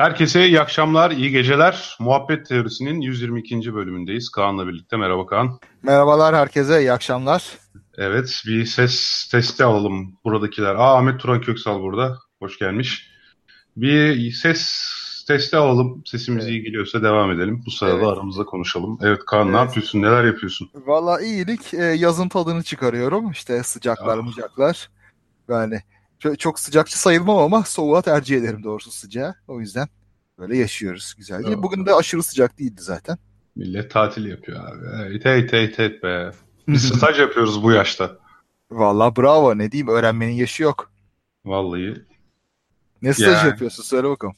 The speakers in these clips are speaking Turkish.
Herkese iyi akşamlar, iyi geceler. Muhabbet Teorisi'nin 122. bölümündeyiz. Kaan'la birlikte. Merhaba Kaan. Merhabalar herkese, iyi akşamlar. Evet, bir ses testi alalım buradakiler. Aa Ahmet Turan Köksal burada. Hoş gelmiş. Bir ses testi alalım. Sesimiz evet. iyi geliyorsa devam edelim. Bu sırada evet. aramızda konuşalım. Evet Kaan evet. ne yapıyorsun? Neler yapıyorsun? Valla iyilik. E, yazın tadını çıkarıyorum. İşte sıcaklar, ah. mıcaklar. Yani çok sıcakçı sayılmam ama soğuğa tercih ederim doğrusu sıcağı. O yüzden böyle yaşıyoruz güzelce. Evet. Bugün de aşırı sıcak değildi zaten. Millet tatil yapıyor abi. Evet, evet, evet, evet be. Biz staj yapıyoruz bu yaşta. Vallahi bravo ne diyeyim öğrenmenin yaşı yok. Vallahi. Ne staj yani. yapıyorsun söyle bakalım.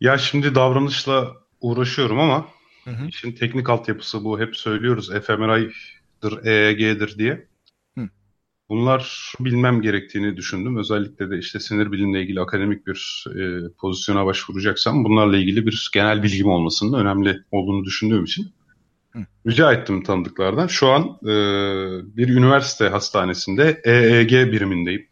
Ya şimdi davranışla uğraşıyorum ama hı hı. işin teknik altyapısı bu. Hep söylüyoruz fMRI'dır, EEG'dir diye. Bunlar bilmem gerektiğini düşündüm. Özellikle de işte sinir bilimle ilgili akademik bir e, pozisyona başvuracaksam bunlarla ilgili bir genel bilgim olmasının önemli olduğunu düşündüğüm için Hı. rica ettim tanıdıklardan. Şu an e, bir üniversite hastanesinde EEG birimindeyim.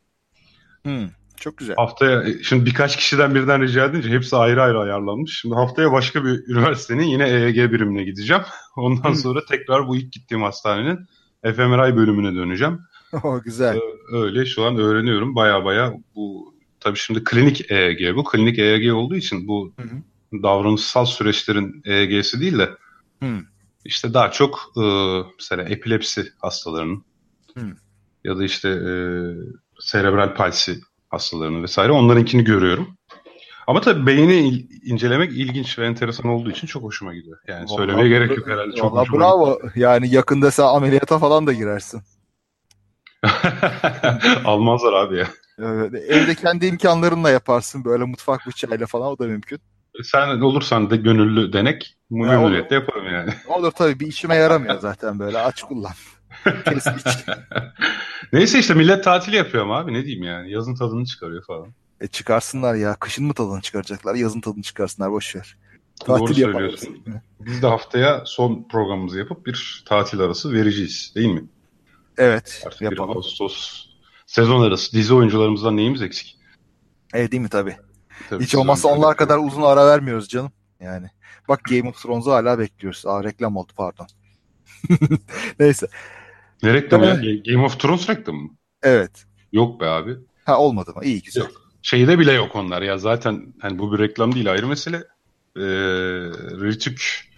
Hı. Çok güzel. Haftaya e, şimdi birkaç kişiden birden rica edince hepsi ayrı ayrı ayarlanmış. Şimdi haftaya başka bir üniversitenin yine EEG birimine gideceğim. Ondan Hı. sonra tekrar bu ilk gittiğim hastanenin fMRI bölümüne döneceğim. o güzel. Öyle şu an öğreniyorum baya baya bu tabii şimdi klinik EEG bu. Klinik EEG olduğu için bu hı hı. davranışsal süreçlerin EEG'si değil de hı. işte daha çok e, mesela epilepsi hastalarının hı. ya da işte e, serebral palsi hastalarının vesaire onlarınkini görüyorum. Ama tabii beyni incelemek ilginç ve enteresan olduğu için çok hoşuma gidiyor. Yani vallahi, söylemeye gerek yok herhalde. Çok bravo. Gidiyor. Yani yakında sen ameliyata falan da girersin. Almazlar abi ya. Evet, evde kendi imkanlarınla yaparsın böyle mutfak bıçağıyla falan o da mümkün. Sen olursan da gönüllü denek memnuniyetle yaparım yani. Olur tabii bir işime yaramıyor zaten böyle aç kullan. Neyse işte millet tatil yapıyor ama abi ne diyeyim yani yazın tadını çıkarıyor falan. E çıkarsınlar ya kışın mı tadını çıkaracaklar yazın tadını çıkarsınlar boşver. Tatil Doğru söylüyorsun. Biz de haftaya son programımızı yapıp bir tatil arası vereceğiz değil mi? Evet. Artık yapalım. Ağustos sezon arası dizi oyuncularımızdan neyimiz eksik? Evet değil mi tabii. tabii Hiç olmazsa onlar kadar uzun ara vermiyoruz canım. Yani. Bak Game of Thrones'u hala bekliyoruz. Aa reklam oldu pardon. Neyse. Ne reklamı ya? Game of Thrones reklamı mı? Evet. Yok be abi. Ha olmadı mı? İyi güzel. Yok. Şeyde bile yok onlar ya. Zaten hani bu bir reklam değil ayrı mesele. Ee, Rütük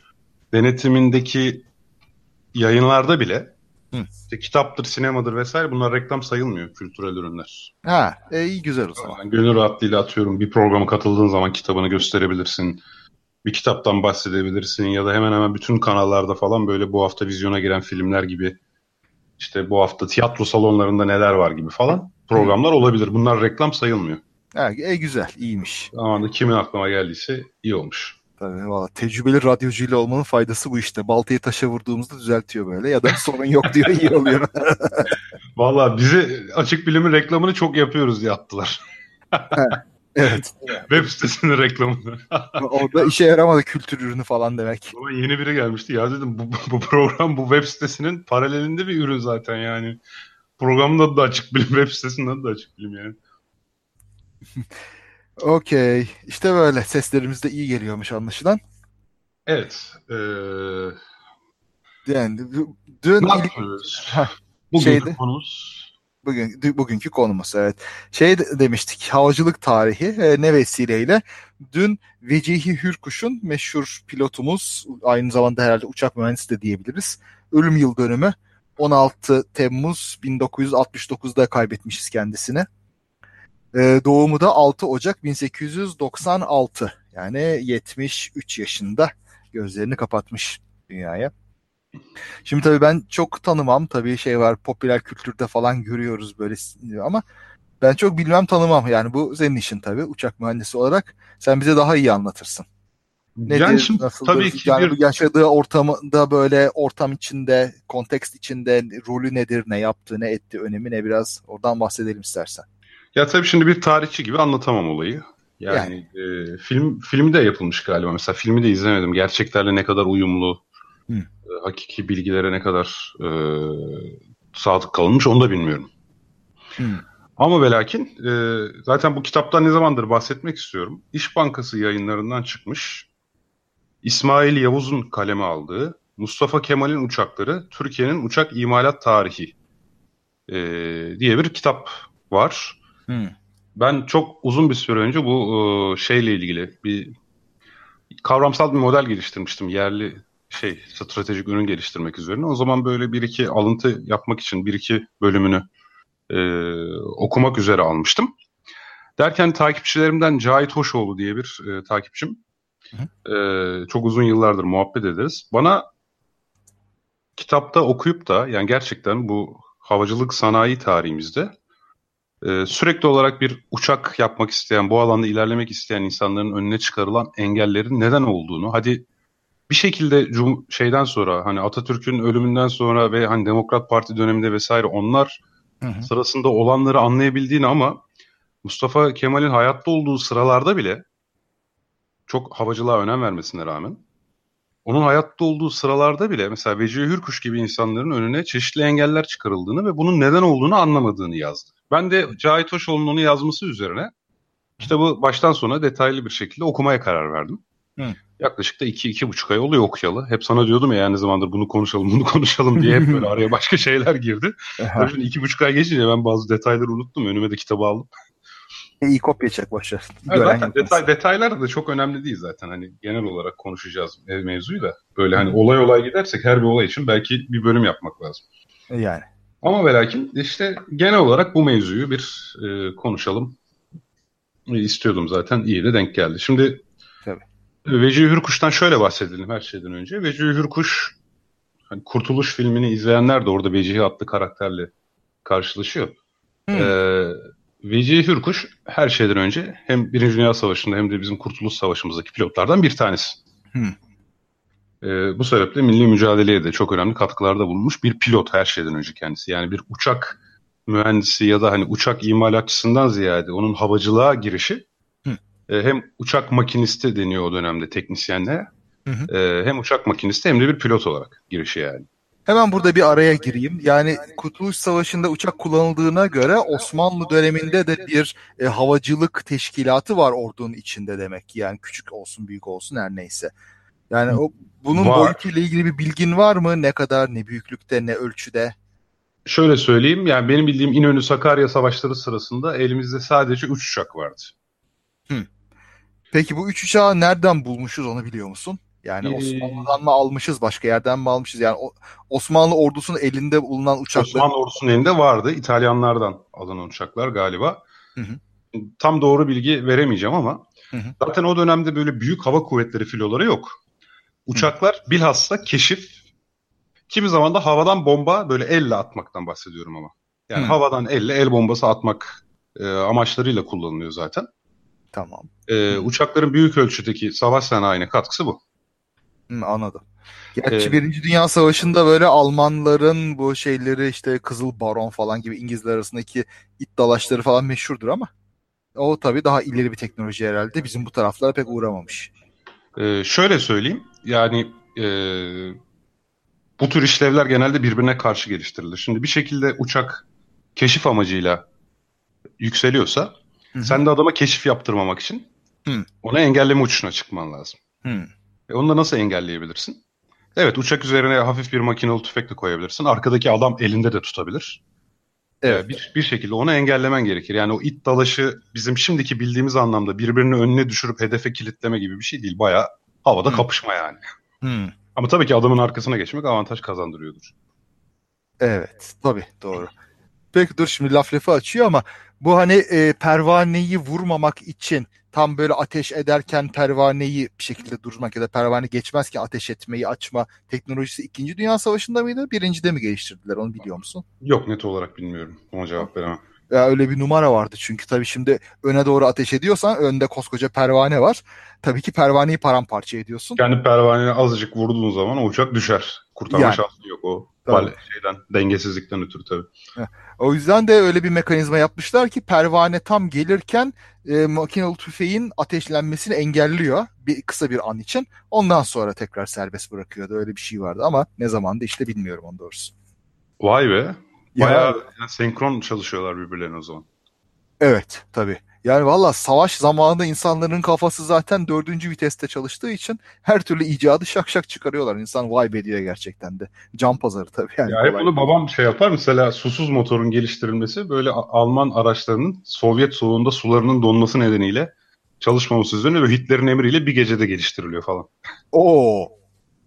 denetimindeki yayınlarda bile Hı. İşte kitaptır, sinemadır vesaire bunlar reklam sayılmıyor kültürel ürünler. Ha, e, iyi güzel o zaman. Yani gönül rahatlığıyla atıyorum bir programa katıldığın zaman kitabını gösterebilirsin. Bir kitaptan bahsedebilirsin ya da hemen hemen bütün kanallarda falan böyle bu hafta vizyona giren filmler gibi işte bu hafta tiyatro salonlarında neler var gibi falan programlar olabilir. Bunlar reklam sayılmıyor. Ha, e, güzel, iyiymiş. Ama kimin aklıma geldiyse iyi olmuş. Tabii valla tecrübeli radyocuyla olmanın faydası bu işte. Baltayı taşa vurduğumuzda düzeltiyor böyle ya da sorun yok diyor iyi oluyor. valla bizi açık bilimin reklamını çok yapıyoruz diye attılar. evet. Web sitesinin reklamını. Orada işe yaramadı kültür ürünü falan demek. Ama yeni biri gelmişti. Ya dedim bu, bu program bu web sitesinin paralelinde bir ürün zaten yani. Programın adı da açık bilim, web sitesinin adı da açık bilim yani. Okey. İşte böyle. Seslerimiz de iyi geliyormuş anlaşılan. Evet. Ee... Yani dün ne yapıyoruz? Bugünkü şeydi, konumuz bugün bugünkü konumuz evet. Şey demiştik havacılık tarihi e, ne vesileyle dün Vecihi Hürkuş'un meşhur pilotumuz aynı zamanda herhalde uçak mühendisi de diyebiliriz. Ölüm yıl dönümü 16 Temmuz 1969'da kaybetmişiz kendisini. E, doğumu da 6 Ocak 1896. Yani 73 yaşında gözlerini kapatmış dünyaya. Şimdi tabii ben çok tanımam. Tabii şey var popüler kültürde falan görüyoruz böyle ama ben çok bilmem tanımam. Yani bu senin işin tabii uçak mühendisi olarak. Sen bize daha iyi anlatırsın. Nedir, yani şimdi, nasıldır? Tabii ki yani bir... yaşadığı ortamda böyle ortam içinde, kontekst içinde rolü nedir, ne yaptı, ne etti, önemi ne biraz oradan bahsedelim istersen. Ya tabii şimdi bir tarihçi gibi anlatamam olayı. Yani, yani. E, film filmi de yapılmış galiba. Mesela filmi de izlemedim. Gerçeklerle ne kadar uyumlu, e, hakiki bilgilere ne kadar e, sadık kalınmış onu da bilmiyorum. Hı. Ama ve lakin e, zaten bu kitaptan ne zamandır bahsetmek istiyorum. İş Bankası yayınlarından çıkmış. İsmail Yavuz'un kaleme aldığı Mustafa Kemal'in uçakları Türkiye'nin uçak imalat tarihi e, diye bir kitap var. Hmm. Ben çok uzun bir süre önce bu e, şeyle ilgili bir kavramsal bir model geliştirmiştim. Yerli şey stratejik ürün geliştirmek üzerine. O zaman böyle bir iki alıntı yapmak için bir iki bölümünü e, okumak üzere almıştım. Derken takipçilerimden Cahit Hoşoğlu diye bir e, takipçim. E, çok uzun yıllardır muhabbet ederiz. Bana kitapta okuyup da yani gerçekten bu havacılık sanayi tarihimizde e, sürekli olarak bir uçak yapmak isteyen, bu alanda ilerlemek isteyen insanların önüne çıkarılan engellerin neden olduğunu, hadi bir şekilde cum şeyden sonra hani Atatürk'ün ölümünden sonra ve hani Demokrat Parti döneminde vesaire onlar hı hı. sırasında olanları anlayabildiğini ama Mustafa Kemal'in hayatta olduğu sıralarda bile çok havacılığa önem vermesine rağmen onun hayatta olduğu sıralarda bile mesela Vecihi Hürkuş gibi insanların önüne çeşitli engeller çıkarıldığını ve bunun neden olduğunu anlamadığını yazdı. Ben de Cahit Hoşoğlu'nun onu yazması üzerine kitabı baştan sona detaylı bir şekilde okumaya karar verdim. Hı. Yaklaşık da iki, iki buçuk ay oluyor okuyalı. Hep sana diyordum ya yani zamandır bunu konuşalım, bunu konuşalım diye hep böyle araya başka şeyler girdi. Tabii şimdi iki buçuk ay geçince ben bazı detayları unuttum. Önüme de kitabı aldım. E, iyi kopya çek başlar. Evet, zaten detay, detaylar da çok önemli değil zaten. Hani genel olarak konuşacağız mevzuyu da. Böyle hani olay olay gidersek her bir olay için belki bir bölüm yapmak lazım. E, yani. Ama ve lakin işte genel olarak bu mevzuyu bir e, konuşalım e, istiyordum zaten. iyi de denk geldi. Şimdi Tabii. Vecihi Hürkuş'tan şöyle bahsedelim her şeyden önce. Vecihi Hürkuş hani Kurtuluş filmini izleyenler de orada Vecihi adlı karakterle karşılaşıyor. Hmm. Ee, Vecihi Hürkuş her şeyden önce hem Birinci Dünya Savaşı'nda hem de bizim Kurtuluş Savaşı'mızdaki pilotlardan bir tanesi. Hmm. Ee, bu sebeple milli mücadeleye de çok önemli katkılarda bulunmuş bir pilot her şeyden önce kendisi. Yani bir uçak mühendisi ya da hani uçak imalatçısından ziyade onun havacılığa girişi e, hem uçak makinisti deniyor o dönemde teknisyenlere. E, hem uçak makinisti hem de bir pilot olarak girişi yani. Hemen burada bir araya gireyim. Yani Kurtuluş Savaşı'nda uçak kullanıldığına göre Osmanlı döneminde de bir e, havacılık teşkilatı var ordunun içinde demek. Yani küçük olsun büyük olsun her neyse. Yani o bunun var. boyutuyla ilgili bir bilgin var mı? Ne kadar, ne büyüklükte, ne ölçüde? Şöyle söyleyeyim. Yani benim bildiğim İnönü Sakarya savaşları sırasında elimizde sadece 3 uçak vardı. Hı. Peki bu 3 uçağı nereden bulmuşuz onu biliyor musun? Yani ee, Osmanlı'dan mı almışız, başka yerden mi almışız? Yani Osmanlı ordusunun elinde bulunan uçaklar. Osmanlı ordusunun elinde vardı. İtalyanlardan alınan uçaklar galiba. Hı hı. Tam doğru bilgi veremeyeceğim ama hı hı. zaten o dönemde böyle büyük hava kuvvetleri filoları yok. Uçaklar hı. bilhassa keşif, kimi zaman da havadan bomba böyle elle atmaktan bahsediyorum ama. Yani hı. havadan elle el bombası atmak e, amaçlarıyla kullanılıyor zaten. Tamam. E, uçakların büyük ölçüdeki savaş sanayine katkısı bu. Hı, anladım. Gerçi ee, Birinci Dünya Savaşı'nda böyle Almanların bu şeyleri işte Kızıl Baron falan gibi İngilizler arasındaki it dalaşları falan meşhurdur ama o tabii daha ileri bir teknoloji herhalde. Bizim bu taraflara pek uğramamış. Ee, şöyle söyleyeyim. Yani e, bu tür işlevler genelde birbirine karşı geliştirilir. Şimdi bir şekilde uçak keşif amacıyla yükseliyorsa Hı-hı. sen de adama keşif yaptırmamak için Hı. ona engelleme uçuşuna çıkman lazım. Hı. E onu da nasıl engelleyebilirsin? Evet uçak üzerine hafif bir makinalı tüfek de koyabilirsin. Arkadaki adam elinde de tutabilir. E, evet. Bir, bir şekilde onu engellemen gerekir. Yani o it dalaşı bizim şimdiki bildiğimiz anlamda birbirini önüne düşürüp hedefe kilitleme gibi bir şey değil. Baya havada hmm. kapışma yani. Hmm. Ama tabii ki adamın arkasına geçmek avantaj kazandırıyordur. Evet tabii doğru. Peki dur şimdi laf lafı açıyor ama bu hani e, pervaneyi vurmamak için tam böyle ateş ederken pervaneyi bir şekilde durmak ya da pervane geçmez ki ateş etmeyi açma teknolojisi 2. Dünya Savaşı'nda mıydı? Birincide mi geliştirdiler onu biliyor musun? Yok net olarak bilmiyorum. Ona cevap veremem. Ya öyle bir numara vardı çünkü tabii şimdi öne doğru ateş ediyorsan önde koskoca pervane var. Tabii ki pervaneyi paramparça ediyorsun. Kendi pervaneye azıcık vurduğun zaman uçak düşer. Kurtarma yani. şansı yok o tabii. şeyden dengesizlikten ötürü tabii. O yüzden de öyle bir mekanizma yapmışlar ki pervane tam gelirken e, makinalı tüfeğin ateşlenmesini engelliyor bir kısa bir an için. Ondan sonra tekrar serbest bırakıyordu. Öyle bir şey vardı ama ne zamanda işte bilmiyorum onu doğrusu. Vay be. Bayağı ya, senkron çalışıyorlar birbirlerine o zaman. Evet tabii. Yani valla savaş zamanında insanların kafası zaten dördüncü viteste çalıştığı için her türlü icadı şak şak çıkarıyorlar. İnsan vay be diyor gerçekten de. Can pazarı tabii. Yani ya hep bunu babam şey yapar. Mesela susuz motorun geliştirilmesi böyle Alman araçlarının Sovyet soğuğunda sularının donması nedeniyle çalışmaması üzerine ve Hitler'in emriyle bir gecede geliştiriliyor falan. Oo.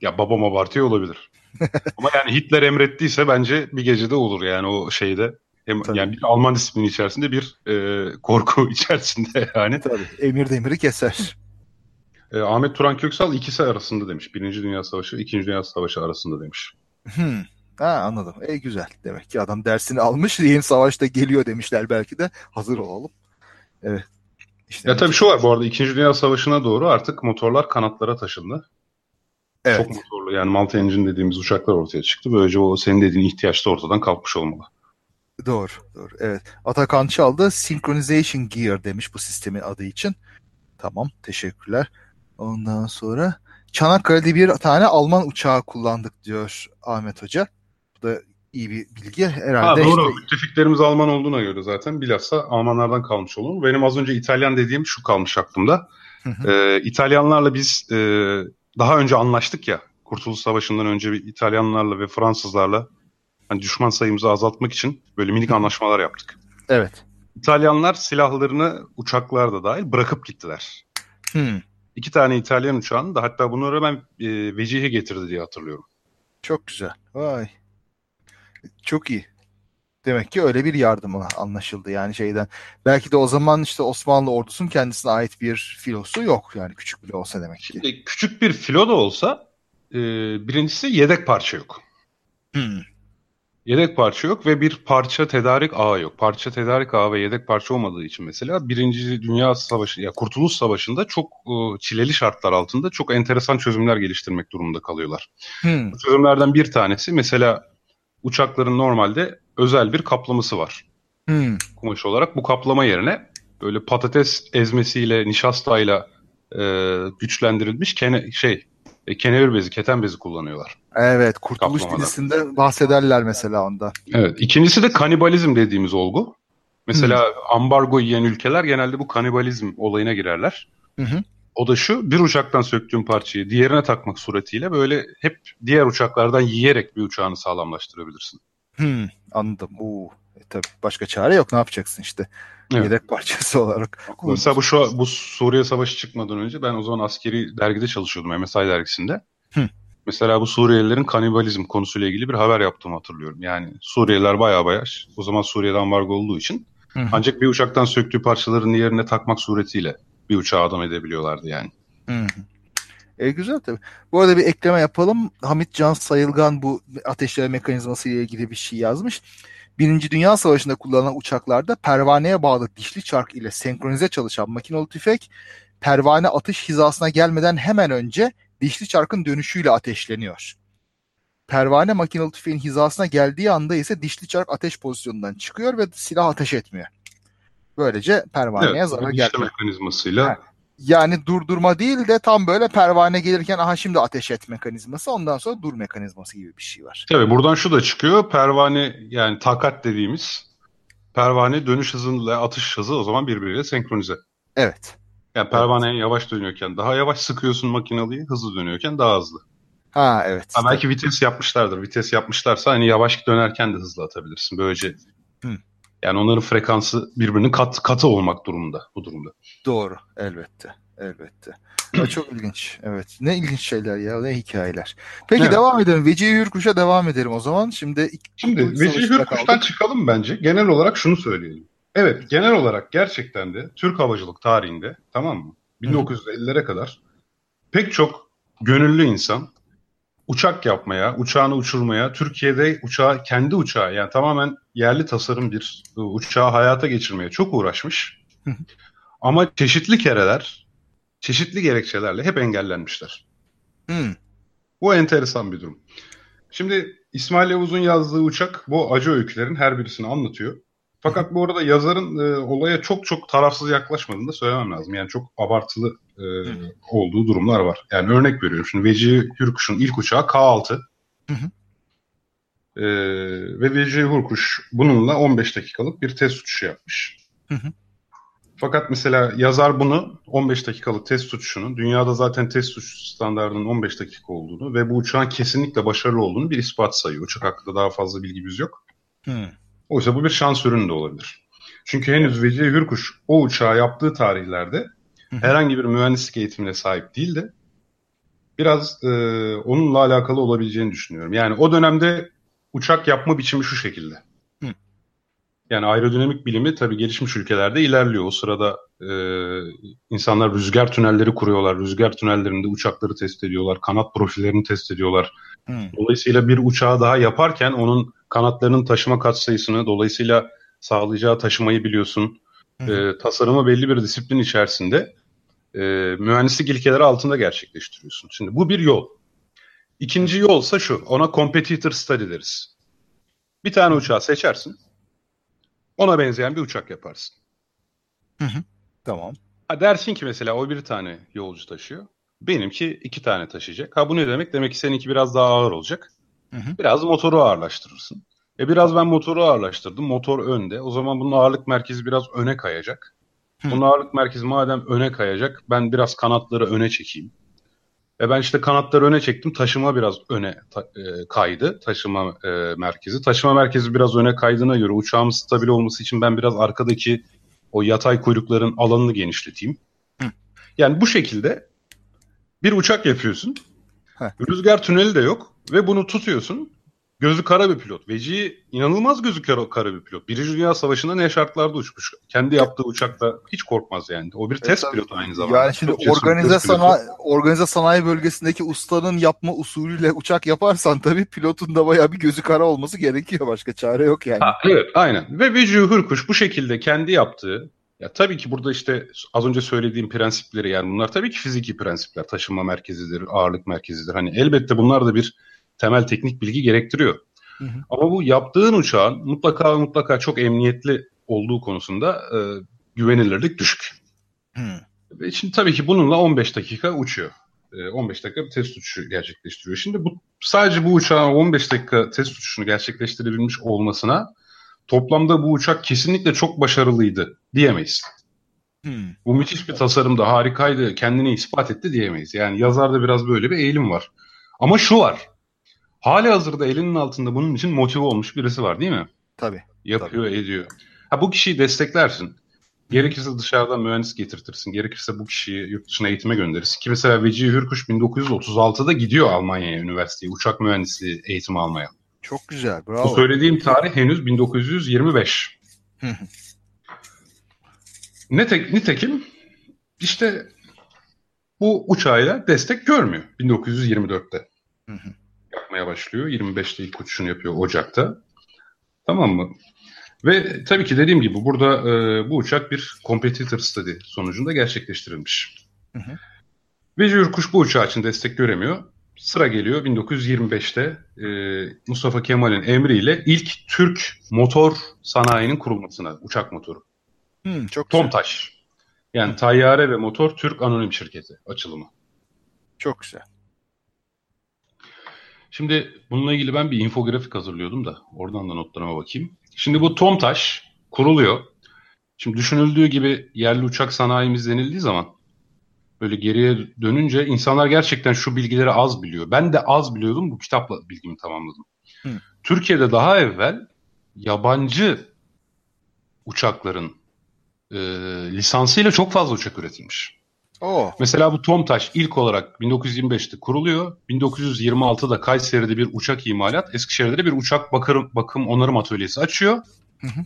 Ya babam abartıyor olabilir. Ama yani Hitler emrettiyse bence bir gecede olur yani o şeyde. Hem, yani bir Alman disiplini içerisinde bir e, korku içerisinde yani. Tabii. Emir demiri keser. E, Ahmet Turan Köksal ikisi arasında demiş. Birinci Dünya Savaşı, İkinci Dünya Savaşı arasında demiş. Hmm. Ha anladım. E güzel. Demek ki adam dersini almış. Yeni savaşta geliyor demişler belki de. Hazır olalım. Evet. İşte ya tabii şu var bu arada İkinci Dünya Savaşı'na doğru artık motorlar kanatlara taşındı. Evet. Çok motorlu yani multi engine dediğimiz uçaklar ortaya çıktı. Böylece o senin dediğin ihtiyaç da ortadan kalkmış olmalı. Doğru, doğru. Evet. Atakan Çaldı Synchronization Gear demiş bu sistemin adı için. Tamam, teşekkürler. Ondan sonra Çanakkale'de bir tane Alman uçağı kullandık diyor Ahmet Hoca. Bu da iyi bir bilgi herhalde. Ha, doğru. Işte... Müttefiklerimiz Alman olduğuna göre zaten bilhassa Almanlardan kalmış olur. Benim az önce İtalyan dediğim şu kalmış aklımda. Ee, İtalyanlarla biz e, daha önce anlaştık ya. Kurtuluş Savaşı'ndan önce bir İtalyanlarla ve Fransızlarla hani düşman sayımızı azaltmak için böyle minik anlaşmalar yaptık. Evet. İtalyanlar silahlarını uçaklar da dahil bırakıp gittiler. Hmm. İki tane İtalyan uçağını da hatta bunları ben e, Vecihi getirdi diye hatırlıyorum. Çok güzel. Vay. Çok iyi. Demek ki öyle bir yardım anlaşıldı yani şeyden. Belki de o zaman işte Osmanlı ordusunun kendisine ait bir filosu yok yani küçük bile olsa demek ki. Şimdi küçük bir filo da olsa e, birincisi yedek parça yok. Hmm. Yedek parça yok ve bir parça tedarik ağı yok. Parça tedarik ağı ve yedek parça olmadığı için mesela Birinci Dünya Savaşı, ya Kurtuluş Savaşı'nda çok e, çileli şartlar altında çok enteresan çözümler geliştirmek durumunda kalıyorlar. Hmm. Bu çözümlerden bir tanesi mesela uçakların normalde özel bir kaplaması var. Hmm. Kumaş olarak bu kaplama yerine böyle patates ezmesiyle, nişastayla e, güçlendirilmiş kene, şey e, kenevir bezi, keten bezi kullanıyorlar. Evet, Kurtuluş dizisinde bahsederler mesela onda. Evet, ikincisi de kanibalizm dediğimiz olgu. Mesela hı. ambargo yiyen ülkeler genelde bu kanibalizm olayına girerler. Hı hı. O da şu, bir uçaktan söktüğün parçayı diğerine takmak suretiyle böyle hep diğer uçaklardan yiyerek bir uçağını sağlamlaştırabilirsin. Hmm, anladım. Oo, e, tabii başka çare yok. Ne yapacaksın işte? Evet. Yedek parçası olarak. Mesela bu şu bu Suriye Savaşı çıkmadan önce ben o zaman askeri dergide çalışıyordum MSI dergisinde. Hı. Mesela bu Suriyelilerin kanibalizm konusuyla ilgili bir haber yaptığımı hatırlıyorum. Yani Suriyeliler baya baya o zaman Suriye'den ambargo olduğu için hı ancak bir uçaktan söktüğü parçaların yerine takmak suretiyle bir uçağı adam edebiliyorlardı yani. Hı hı. E, güzel tabii. Bu arada bir ekleme yapalım. Hamit Can Sayılgan bu ateşleme mekanizması ile ilgili bir şey yazmış. Birinci Dünya Savaşı'nda kullanılan uçaklarda pervaneye bağlı dişli çark ile senkronize çalışan makinalı tüfek pervane atış hizasına gelmeden hemen önce dişli çarkın dönüşüyle ateşleniyor. Pervane makinalı tüfeğin hizasına geldiği anda ise dişli çark ateş pozisyonundan çıkıyor ve silah ateş etmiyor. Böylece pervaneye evet, zarar gelmiyor. mekanizmasıyla evet. Yani durdurma değil de tam böyle pervane gelirken aha şimdi ateş et mekanizması ondan sonra dur mekanizması gibi bir şey var. Tabii buradan şu da çıkıyor. Pervane yani takat dediğimiz pervane dönüş hızıyla atış hızı o zaman birbiriyle senkronize. Evet. Yani pervaneye evet. yavaş dönüyorken daha yavaş sıkıyorsun makinalıyı, hızlı dönüyorken daha hızlı. Ha evet. Ha, belki vites yapmışlardır. Vites yapmışlarsa hani yavaş dönerken de hızlı atabilirsin. Böylece Hı. Yani onların frekansı birbirinin kat, katı olmak durumunda bu durumda. Doğru. Elbette. Elbette. çok ilginç. Evet. Ne ilginç şeyler ya. Ne hikayeler. Peki evet. devam edelim. Vecihi Hürkuş'a devam edelim o zaman. Şimdi Şimdi Vecihi Hürkuş'tan çıkalım bence. Genel olarak şunu söyleyelim. Evet genel olarak gerçekten de Türk havacılık tarihinde tamam mı? 1950'lere kadar pek çok gönüllü insan uçak yapmaya, uçağını uçurmaya, Türkiye'de uçağı, kendi uçağı yani tamamen yerli tasarım bir uçağı hayata geçirmeye çok uğraşmış. Ama çeşitli kereler, çeşitli gerekçelerle hep engellenmişler. Hmm. Bu enteresan bir durum. Şimdi İsmail Yavuz'un yazdığı uçak bu acı öykülerin her birisini anlatıyor. Fakat bu arada yazarın e, olaya çok çok tarafsız yaklaşmadığını da söylemem lazım. Yani çok abartılı e, olduğu durumlar var. Yani örnek veriyorum. Şimdi Veci Hürkuş'un ilk uçağı K6. Hı hı. E, ve Veci Hürkuş bununla 15 dakikalık bir test uçuşu yapmış. Hı hı. Fakat mesela yazar bunu 15 dakikalık test uçuşunun dünyada zaten test uçuş standartının 15 dakika olduğunu ve bu uçağın kesinlikle başarılı olduğunu bir ispat sayıyor. Uçak hakkında daha fazla bilgimiz yok. Hmm. Oysa bu bir şans ürünü de olabilir. Çünkü henüz Vecihi Hürkuş o uçağı yaptığı tarihlerde herhangi bir mühendislik eğitimine sahip değildi. Biraz e, onunla alakalı olabileceğini düşünüyorum. Yani o dönemde uçak yapma biçimi şu şekilde. Yani aerodinamik bilimi tabii gelişmiş ülkelerde ilerliyor. O sırada e, insanlar rüzgar tünelleri kuruyorlar. Rüzgar tünellerinde uçakları test ediyorlar. Kanat profillerini test ediyorlar. Hmm. Dolayısıyla bir uçağı daha yaparken onun kanatlarının taşıma katsayısını dolayısıyla sağlayacağı taşımayı biliyorsun. Hmm. E, tasarımı belli bir disiplin içerisinde e, mühendislik ilkeleri altında gerçekleştiriyorsun. Şimdi bu bir yol. İkinci yolsa şu. Ona competitor study deriz. Bir tane uçağı seçersin ona benzeyen bir uçak yaparsın. Hı hı. Tamam. Ha dersin ki mesela o bir tane yolcu taşıyor. Benimki iki tane taşıyacak. Ha bu ne demek? Demek ki seninki biraz daha ağır olacak. Hı hı. Biraz motoru ağırlaştırırsın. E biraz ben motoru ağırlaştırdım. Motor önde. O zaman bunun ağırlık merkezi biraz öne kayacak. Bunun ağırlık merkezi madem öne kayacak ben biraz kanatları öne çekeyim. E ben işte kanatları öne çektim. Taşıma biraz öne ta, e, kaydı. Taşıma e, merkezi. Taşıma merkezi biraz öne kaydığına göre uçağımın stabil olması için ben biraz arkadaki o yatay kuyrukların alanını genişleteyim. Hı. Yani bu şekilde bir uçak yapıyorsun. Heh. Rüzgar tüneli de yok ve bunu tutuyorsun. Gözü kara bir pilot. Veci inanılmaz gözü kara, kara bir pilot. Birinci Dünya Savaşı'nda ne şartlarda uçmuş. Kendi yaptığı uçakta hiç korkmaz yani. O bir test evet, pilotu aynı zamanda. Yani şimdi Çok organize, sana, organize sanayi bölgesindeki ustanın yapma usulüyle uçak yaparsan tabii pilotun da bayağı bir gözü kara olması gerekiyor. Başka çare yok yani. Ha, evet aynen. Ve Veci Hürkuş bu şekilde kendi yaptığı ya tabii ki burada işte az önce söylediğim prensipleri yani bunlar tabii ki fiziki prensipler. Taşınma merkezidir, ağırlık merkezidir. Hani elbette bunlar da bir temel teknik bilgi gerektiriyor. Hı hı. Ama bu yaptığın uçağın mutlaka mutlaka çok emniyetli olduğu konusunda e, güvenilirlik düşük. Hı. Ve şimdi tabii ki bununla 15 dakika uçuyor. E, 15 dakika bir test uçuşu gerçekleştiriyor. Şimdi bu sadece bu uçağın 15 dakika test uçuşunu gerçekleştirebilmiş olmasına toplamda bu uçak kesinlikle çok başarılıydı diyemeyiz. Hmm. Bu müthiş bir tasarımda harikaydı, kendini ispat etti diyemeyiz. Yani yazarda biraz böyle bir eğilim var. Ama şu var. Hali hazırda elinin altında bunun için motive olmuş birisi var değil mi? Tabii. Yapıyor, tabii. ediyor. Ha bu kişiyi desteklersin. Gerekirse dışarıdan mühendis getirtirsin. Gerekirse bu kişiyi yurt dışına eğitime gönderirsin. Ki mesela Vecihi Hürkuş 1936'da gidiyor Almanya'ya üniversiteye. Uçak mühendisliği eğitimi almaya. Çok güzel. Bravo. Bu söylediğim tarih henüz 1925. Netek, nitekim işte bu uçağıyla destek görmüyor 1924'te. Hı hı yapmaya başlıyor. 25'te ilk uçuşunu yapıyor Ocak'ta. Tamam mı? Ve tabii ki dediğim gibi burada e, bu uçak bir competitor study sonucunda gerçekleştirilmiş. Hı hı. Ve Yurkuş bu uçağı için destek göremiyor. Sıra geliyor 1925'te e, Mustafa Kemal'in emriyle ilk Türk motor sanayinin kurulmasına, uçak motoru. Hmm, çok Tomtaş. Yani Hı. Tayyare ve Motor Türk Anonim Şirketi açılımı. Çok güzel. Şimdi bununla ilgili ben bir infografik hazırlıyordum da oradan da notlarıma bakayım. Şimdi bu TOMTAŞ kuruluyor. Şimdi düşünüldüğü gibi yerli uçak sanayimiz denildiği zaman böyle geriye dönünce insanlar gerçekten şu bilgileri az biliyor. Ben de az biliyordum bu kitapla bilgimi tamamladım. Hı. Türkiye'de daha evvel yabancı uçakların e, lisansıyla çok fazla uçak üretilmiş. Oh. Mesela bu TOMTAŞ ilk olarak 1925'te kuruluyor. 1926'da Kayseri'de bir uçak imalat, Eskişehir'de de bir uçak bakım, bakım onarım atölyesi açıyor. Hı hı.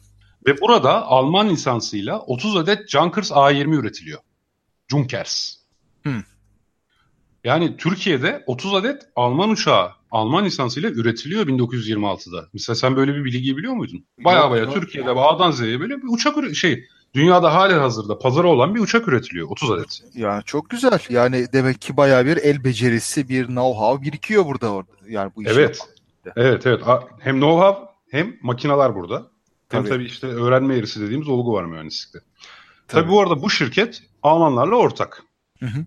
Ve burada Alman lisansıyla 30 adet Junkers A20 üretiliyor. Junkers. Hı. Yani Türkiye'de 30 adet Alman uçağı Alman lisansıyla üretiliyor 1926'da. Mesela sen böyle bir bilgiyi biliyor muydun? Baya baya Türkiye'de A'dan Z'ye böyle bir uçak şey Dünyada hali hazırda pazarı olan bir uçak üretiliyor. 30 adet. Yani çok güzel. Yani demek ki bayağı bir el becerisi, bir know-how birikiyor burada. Orada. Yani bu evet. Evet, evet. Hem know-how hem makineler burada. Hem tabii. tabii işte öğrenme eğrisi dediğimiz olgu var mühendislikte. Tabii. tabii bu arada bu şirket Almanlarla ortak. Hı hı.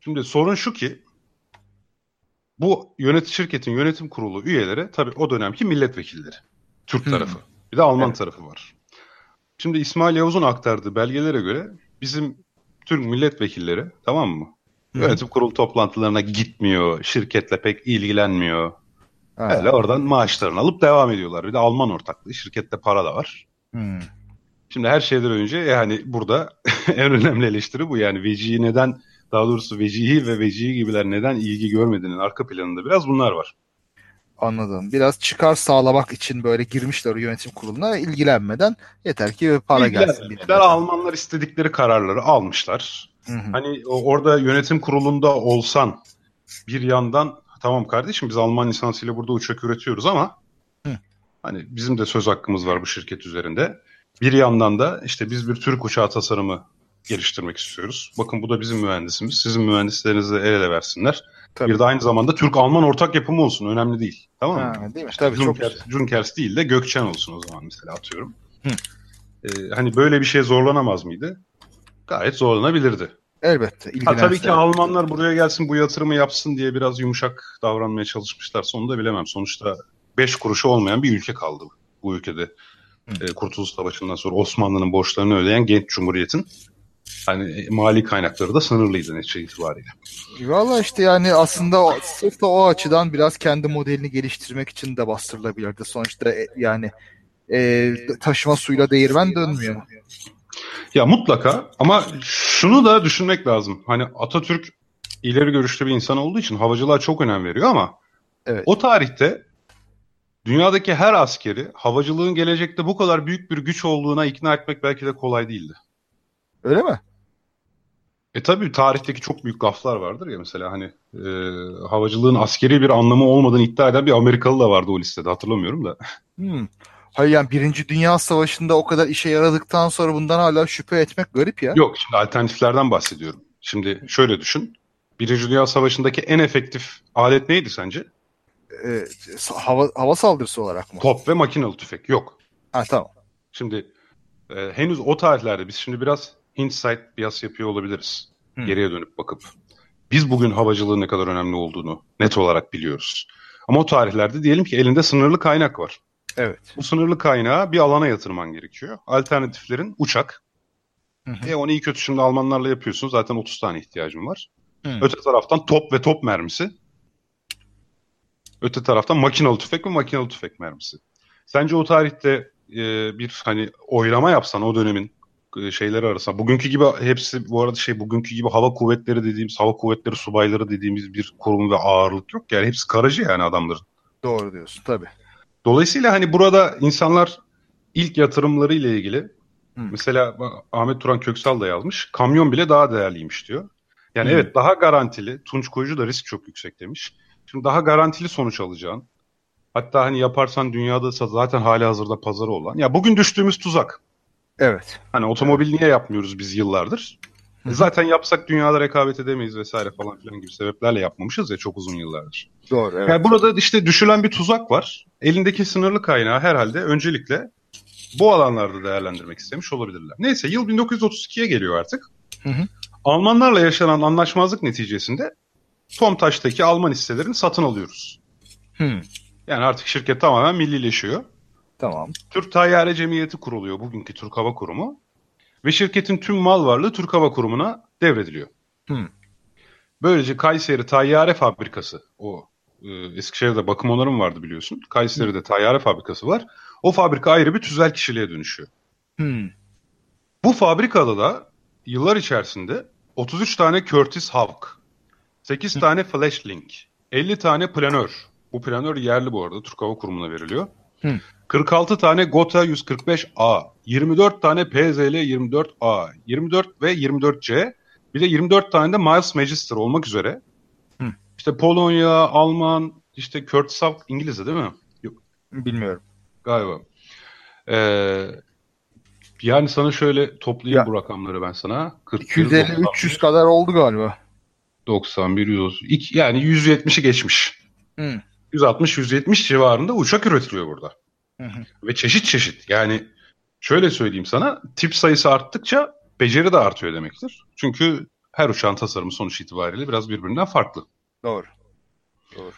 Şimdi sorun şu ki bu yönet şirketin yönetim kurulu üyeleri tabii o dönemki milletvekilleri. Türk tarafı. Bir de Alman evet. tarafı var. Şimdi İsmail Yavuz'un aktardığı belgelere göre bizim Türk milletvekilleri tamam mı? Hı. Yönetim kurul toplantılarına gitmiyor, şirketle pek ilgilenmiyor. Ha. Öyle oradan maaşlarını alıp devam ediyorlar. Bir de Alman ortaklığı, şirkette para da var. Hmm. Şimdi her şeyden önce yani burada en önemli eleştiri bu. Yani vecihi neden, daha doğrusu vecihi ve vecihi gibiler neden ilgi görmediğinin arka planında biraz bunlar var. Anladım. Biraz çıkar sağlamak için böyle girmişler yönetim kuruluna ilgilenmeden yeter ki para gelsin. Bilmeden. Almanlar istedikleri kararları almışlar. Hı hı. Hani orada yönetim kurulunda olsan bir yandan tamam kardeşim biz Alman lisansıyla burada uçak üretiyoruz ama hı. hani bizim de söz hakkımız var bu şirket üzerinde. Bir yandan da işte biz bir Türk uçağı tasarımı geliştirmek istiyoruz. Bakın bu da bizim mühendisimiz. Sizin mühendislerinizi el ele versinler. Tabii. Bir de aynı zamanda Türk-Alman ortak yapımı olsun. Önemli değil. Tamam mı? Ha, değil mi? Tabii Junkers, çok Junkers değil de Gökçen olsun o zaman mesela atıyorum. Hı. Ee, hani böyle bir şey zorlanamaz mıydı? Gayet zorlanabilirdi. Elbette. Ha, tabii ki Almanlar buraya gelsin bu yatırımı yapsın diye biraz yumuşak davranmaya çalışmışlar. Sonunda da bilemem. Sonuçta 5 kuruşu olmayan bir ülke kaldı bu ülkede. E, Kurtuluş Savaşı'ndan sonra Osmanlı'nın borçlarını ödeyen genç cumhuriyetin hani e, mali kaynakları da sınırlıydı netice itibariyle. Valla işte yani aslında sırf da o açıdan biraz kendi modelini geliştirmek için de bastırılabilirdi. Sonuçta e, yani e, taşıma suyla değirmen dönmüyor. Ya mutlaka ama şunu da düşünmek lazım. Hani Atatürk ileri görüşlü bir insan olduğu için havacılığa çok önem veriyor ama evet. o tarihte dünyadaki her askeri havacılığın gelecekte bu kadar büyük bir güç olduğuna ikna etmek belki de kolay değildi. Öyle mi? E tabii tarihteki çok büyük gaflar vardır ya mesela hani e, havacılığın askeri bir anlamı olmadığını iddia eden bir Amerikalı da vardı o listede hatırlamıyorum da. Hmm. Hayır yani Birinci Dünya Savaşı'nda o kadar işe yaradıktan sonra bundan hala şüphe etmek garip ya. Yok şimdi alternatiflerden bahsediyorum. Şimdi şöyle düşün. Birinci Dünya Savaşı'ndaki en efektif alet neydi sence? Ee, hava, hava saldırısı olarak mı? Top ve makinalı tüfek. Yok. Ha tamam. Şimdi e, henüz o tarihlerde biz şimdi biraz hindsight biraz yapıyor olabiliriz. Hmm. Geriye dönüp bakıp. Biz bugün havacılığın ne kadar önemli olduğunu net olarak biliyoruz. Ama o tarihlerde diyelim ki elinde sınırlı kaynak var. Evet. Bu sınırlı kaynağı bir alana yatırman gerekiyor. Alternatiflerin uçak. Hı hı. E onu iyi kötü şimdi Almanlarla yapıyorsun. Zaten 30 tane ihtiyacım var. Hı. Öte taraftan top ve top mermisi. Öte taraftan makinalı tüfek ve makinalı tüfek mermisi. Sence o tarihte e, bir hani oylama yapsan o dönemin şeyleri arasında. Bugünkü gibi hepsi bu arada şey bugünkü gibi hava kuvvetleri dediğimiz hava kuvvetleri subayları dediğimiz bir kurum ve ağırlık yok. Yani hepsi karacı yani adamların. Doğru diyorsun tabii. Dolayısıyla hani burada insanlar ilk yatırımları ile ilgili Hı. mesela Ahmet Turan Köksal da yazmış. Kamyon bile daha değerliymiş diyor. Yani Hı. evet daha garantili. Tunç Koyucu da risk çok yüksek demiş. Şimdi daha garantili sonuç alacağın. Hatta hani yaparsan dünyada zaten hali hazırda pazarı olan. Ya bugün düştüğümüz tuzak. Evet. Hani otomobil niye yapmıyoruz biz yıllardır? Hı-hı. Zaten yapsak dünyada rekabet edemeyiz vesaire falan filan gibi sebeplerle yapmamışız ya çok uzun yıllardır. Doğru evet. Yani burada işte düşülen bir tuzak var. Elindeki sınırlı kaynağı herhalde öncelikle bu alanlarda değerlendirmek istemiş olabilirler. Neyse yıl 1932'ye geliyor artık. Hı hı. Almanlarla yaşanan anlaşmazlık neticesinde Tomtaş'taki Alman hisselerini satın alıyoruz. Hı. Yani artık şirket tamamen millileşiyor. Tamam. Türk Tayyare Cemiyeti kuruluyor bugünkü Türk Hava Kurumu. Ve şirketin tüm mal varlığı Türk Hava Kurumu'na devrediliyor. Hmm. Böylece Kayseri Tayyare Fabrikası, o e, Eskişehir'de bakım onarım vardı biliyorsun. Kayseri'de Tayyare Fabrikası var. O fabrika ayrı bir tüzel kişiliğe dönüşüyor. Hmm. Bu fabrikada da yıllar içerisinde 33 tane Curtis Hawk, 8 hmm. tane Flashlink, 50 tane planör. Bu planör yerli bu arada Türk Hava Kurumu'na veriliyor. Hmm. 46 tane Gota 145A, 24 tane PZL 24A, 24 ve 24C, bir de 24 tane de Miles Magister olmak üzere. Hı. İşte Polonya, Alman, işte Curtis Hawk İngilizce değil mi? Yok. Bilmiyorum. Galiba. Ee, yani sana şöyle toplayayım ya. bu rakamları ben sana. 250-300 kadar oldu galiba. 91, 130. Yani 170'i geçmiş. Hı. 160-170 civarında uçak üretiliyor burada. Hı hı. Ve çeşit çeşit. Yani şöyle söyleyeyim sana tip sayısı arttıkça beceri de artıyor demektir. Çünkü her uçağın tasarımı sonuç itibariyle biraz birbirinden farklı. Doğru. Doğru.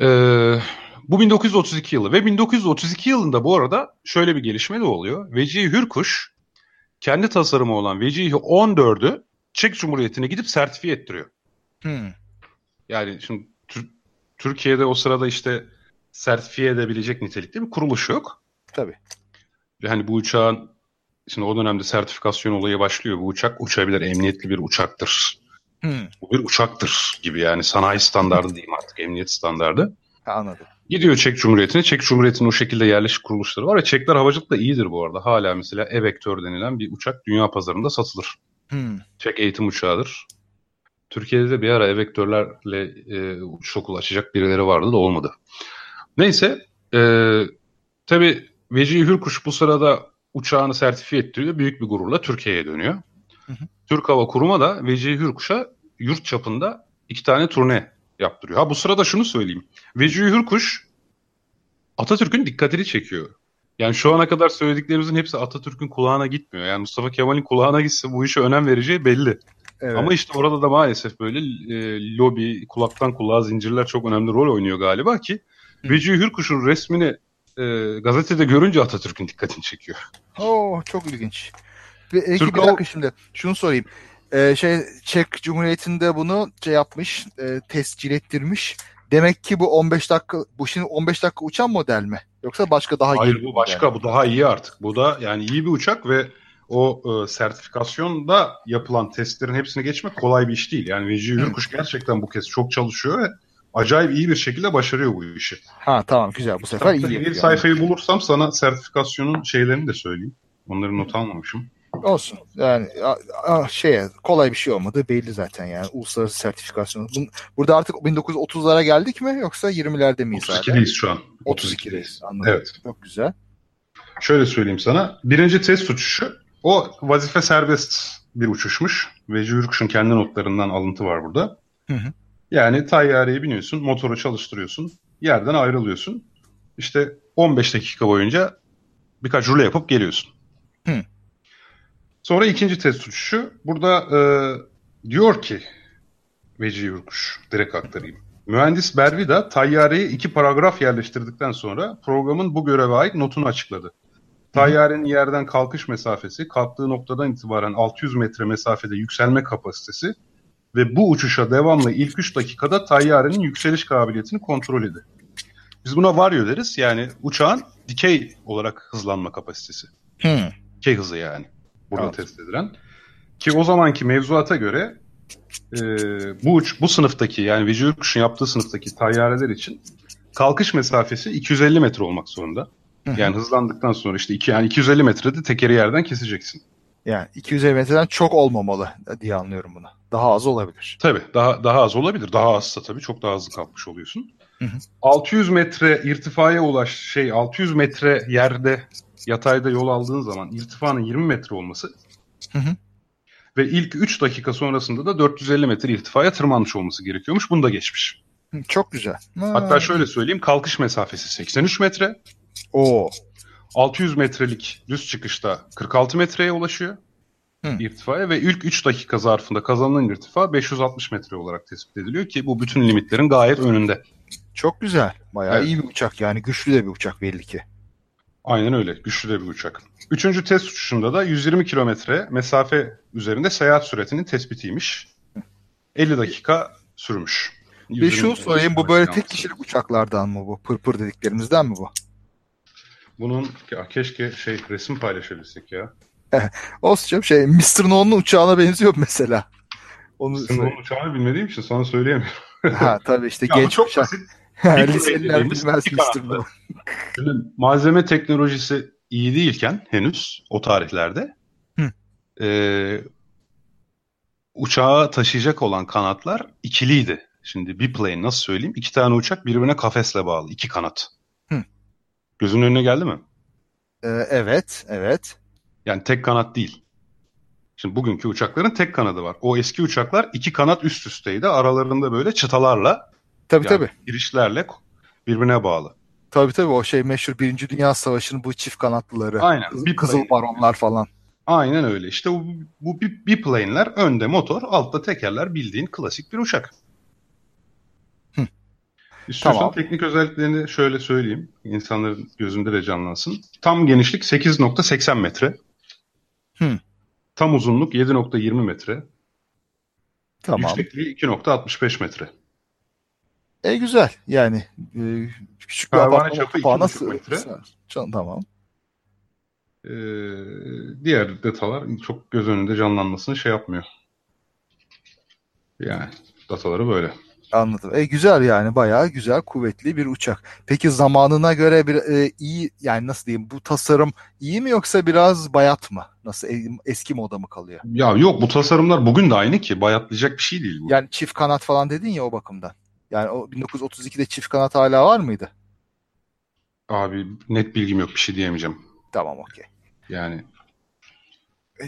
Ee, Bu 1932 yılı ve 1932 yılında bu arada şöyle bir gelişme de oluyor. Vecihi Hürkuş kendi tasarımı olan Vecihi 14'ü Çek Cumhuriyeti'ne gidip sertifiye ettiriyor. Hmm. Yani şimdi Türkiye'de o sırada işte sertifiye edebilecek nitelikte bir kuruluş yok. Tabii. Yani bu uçağın şimdi o dönemde sertifikasyon olayı başlıyor. Bu uçak uçabilir, emniyetli bir uçaktır. Hmm. Bu bir uçaktır gibi yani sanayi standardı diyeyim artık emniyet standardı. Ha, anladım. Gidiyor Çek Cumhuriyeti'ne. Çek Cumhuriyeti'nin o şekilde yerleşik kuruluşları var ve Çekler havacılık da iyidir bu arada. Hala mesela E-Vektör denilen bir uçak dünya pazarında satılır. Hmm. Çek eğitim uçağıdır. Türkiye'de de bir ara E-Vektörlerle e, uçuş okulu açacak birileri vardı da olmadı. Neyse e, tabii Vecihi Hürkuş bu sırada uçağını sertifiye ettiriyor. Büyük bir gururla Türkiye'ye dönüyor. Hı hı. Türk Hava Kurumu da Vecihi Hürkuş'a yurt çapında iki tane turne yaptırıyor. Ha bu sırada şunu söyleyeyim. Vecihi Hürkuş Atatürk'ün dikkatini çekiyor. Yani şu ana kadar söylediklerimizin hepsi Atatürk'ün kulağına gitmiyor. Yani Mustafa Kemal'in kulağına gitse bu işe önem vereceği belli. Evet. Ama işte orada da maalesef böyle e, lobi, kulaktan kulağa zincirler çok önemli rol oynuyor galiba ki Vecihi Hürkuş'un resmini e, gazetede görünce Atatürk'ün dikkatini çekiyor. Oo çok ilginç. Bir, Türk bir dakika şimdi şunu sorayım. Ee, şey Çek Cumhuriyeti'nde bunu şey yapmış, e, tescil ettirmiş. Demek ki bu 15 dakika bu şimdi 15 dakika uçan model mi? Yoksa başka daha Hayır iyi bu başka model. bu daha iyi artık. Bu da yani iyi bir uçak ve o e, sertifikasyonda yapılan testlerin hepsini geçmek kolay bir iş değil. Yani Vecihi Hürkuş gerçekten bu kez çok çalışıyor ve acayip iyi bir şekilde başarıyor bu işi. Ha tamam güzel bu sefer iyi. Bir sayfayı bulursam sana sertifikasyonun şeylerini de söyleyeyim. Onları not almamışım. Olsun. Yani şey kolay bir şey olmadı belli zaten yani uluslararası sertifikasyon. Burada artık 1930'lara geldik mi yoksa 20'lerde miyiz 32'deyiz şu an. 32'deyiz. Anladım. Evet. Çok güzel. Şöyle söyleyeyim sana. Birinci test uçuşu o vazife serbest bir uçuşmuş. Ve Jürkuş'un kendi notlarından alıntı var burada. Hı hı. Yani tayyareye biniyorsun, motoru çalıştırıyorsun, yerden ayrılıyorsun. İşte 15 dakika boyunca birkaç rule yapıp geliyorsun. Hı. Sonra ikinci test uçuşu. Burada e, diyor ki Veci Yurkuş, direkt aktarayım. Mühendis Bervida tayyareye iki paragraf yerleştirdikten sonra programın bu göreve ait notunu açıkladı. Tayyarenin yerden kalkış mesafesi, kalktığı noktadan itibaren 600 metre mesafede yükselme kapasitesi ve bu uçuşa devamlı ilk 3 dakikada tayyarenin yükseliş kabiliyetini kontrol edin. Biz buna varyo deriz. Yani uçağın dikey olarak hızlanma kapasitesi. Hmm. Dikey hızı yani. Burada evet. test edilen. Ki o zamanki mevzuata göre e, bu uç, bu sınıftaki yani Veci Kuş'un yaptığı sınıftaki tayyareler için kalkış mesafesi 250 metre olmak zorunda. Yani hızlandıktan sonra işte iki, yani 250 metrede tekeri yerden keseceksin. Yani 250 metreden çok olmamalı diye anlıyorum bunu. Daha az olabilir. Tabii daha daha az olabilir. Daha azsa tabii çok daha hızlı kalkmış oluyorsun. Hı hı. 600 metre irtifaya ulaş şey 600 metre yerde yatayda yol aldığın zaman irtifanın 20 metre olması hı hı. ve ilk 3 dakika sonrasında da 450 metre irtifaya tırmanmış olması gerekiyormuş. Bunu da geçmiş. Çok güzel. Ha. Hatta şöyle söyleyeyim kalkış mesafesi 83 metre. Oo. 600 metrelik düz çıkışta 46 metreye ulaşıyor. Hı. irtifaya ve ilk 3 dakika zarfında kazanılan irtifa 560 metre olarak tespit ediliyor ki bu bütün limitlerin gayet önünde. Çok güzel. Bayağı evet. iyi bir uçak yani güçlü de bir uçak belli ki. Aynen öyle. Güçlü de bir uçak. Üçüncü test uçuşunda da 120 kilometre mesafe üzerinde seyahat süretinin tespitiymiş. 50 dakika sürmüş. Bir şunu sorayım bu böyle tek kişilik uçaklardan mı bu? Pırpır dediklerimizden mi bu? Bunun ya keşke şey resim paylaşabilsek ya. Olsun canım şey Mr. No'nun uçağına benziyor mesela. Onu Mr. No'nun uçağını bilmediğim için sana söyleyemiyorum. ha tabii işte ya genç çok uçak. Basit. Liseliler bilmez Mr. No. malzeme teknolojisi iyi değilken henüz o tarihlerde e, uçağı taşıyacak olan kanatlar ikiliydi. Şimdi bir plane nasıl söyleyeyim? İki tane uçak birbirine kafesle bağlı. iki kanat. Gözünün önüne geldi mi? Ee, evet, evet. Yani tek kanat değil. Şimdi bugünkü uçakların tek kanadı var. O eski uçaklar iki kanat üst üsteydi. Aralarında böyle çıtalarla tabii, yani tabii. girişlerle birbirine bağlı. Tabii tabii o şey meşhur Birinci Dünya Savaşı'nın bu çift kanatlıları. Aynen. Kızıl, kızıl baronlar falan. Aynen öyle. İşte bu, bu biplane'ler önde motor, altta tekerler bildiğin klasik bir uçak. İstiyorsan tamam. teknik özelliklerini şöyle söyleyeyim. İnsanların gözünde de canlansın. Tam genişlik 8.80 metre. Hmm. Tam uzunluk 7.20 metre. Tamam. Yüksekliği 2.65 metre. E güzel yani e, küçük bir apartman kapağına metre. Tamam. Ee, diğer datalar çok göz önünde canlanmasını şey yapmıyor. Yani dataları böyle. Anladım. E güzel yani bayağı güzel kuvvetli bir uçak. Peki zamanına göre bir e, iyi yani nasıl diyeyim bu tasarım iyi mi yoksa biraz bayat mı? Nasıl e, eski moda mı kalıyor? Ya yok bu tasarımlar bugün de aynı ki bayatlayacak bir şey değil bu. Yani çift kanat falan dedin ya o bakımdan. Yani o 1932'de çift kanat hala var mıydı? Abi net bilgim yok bir şey diyemeyeceğim. Tamam okey. Yani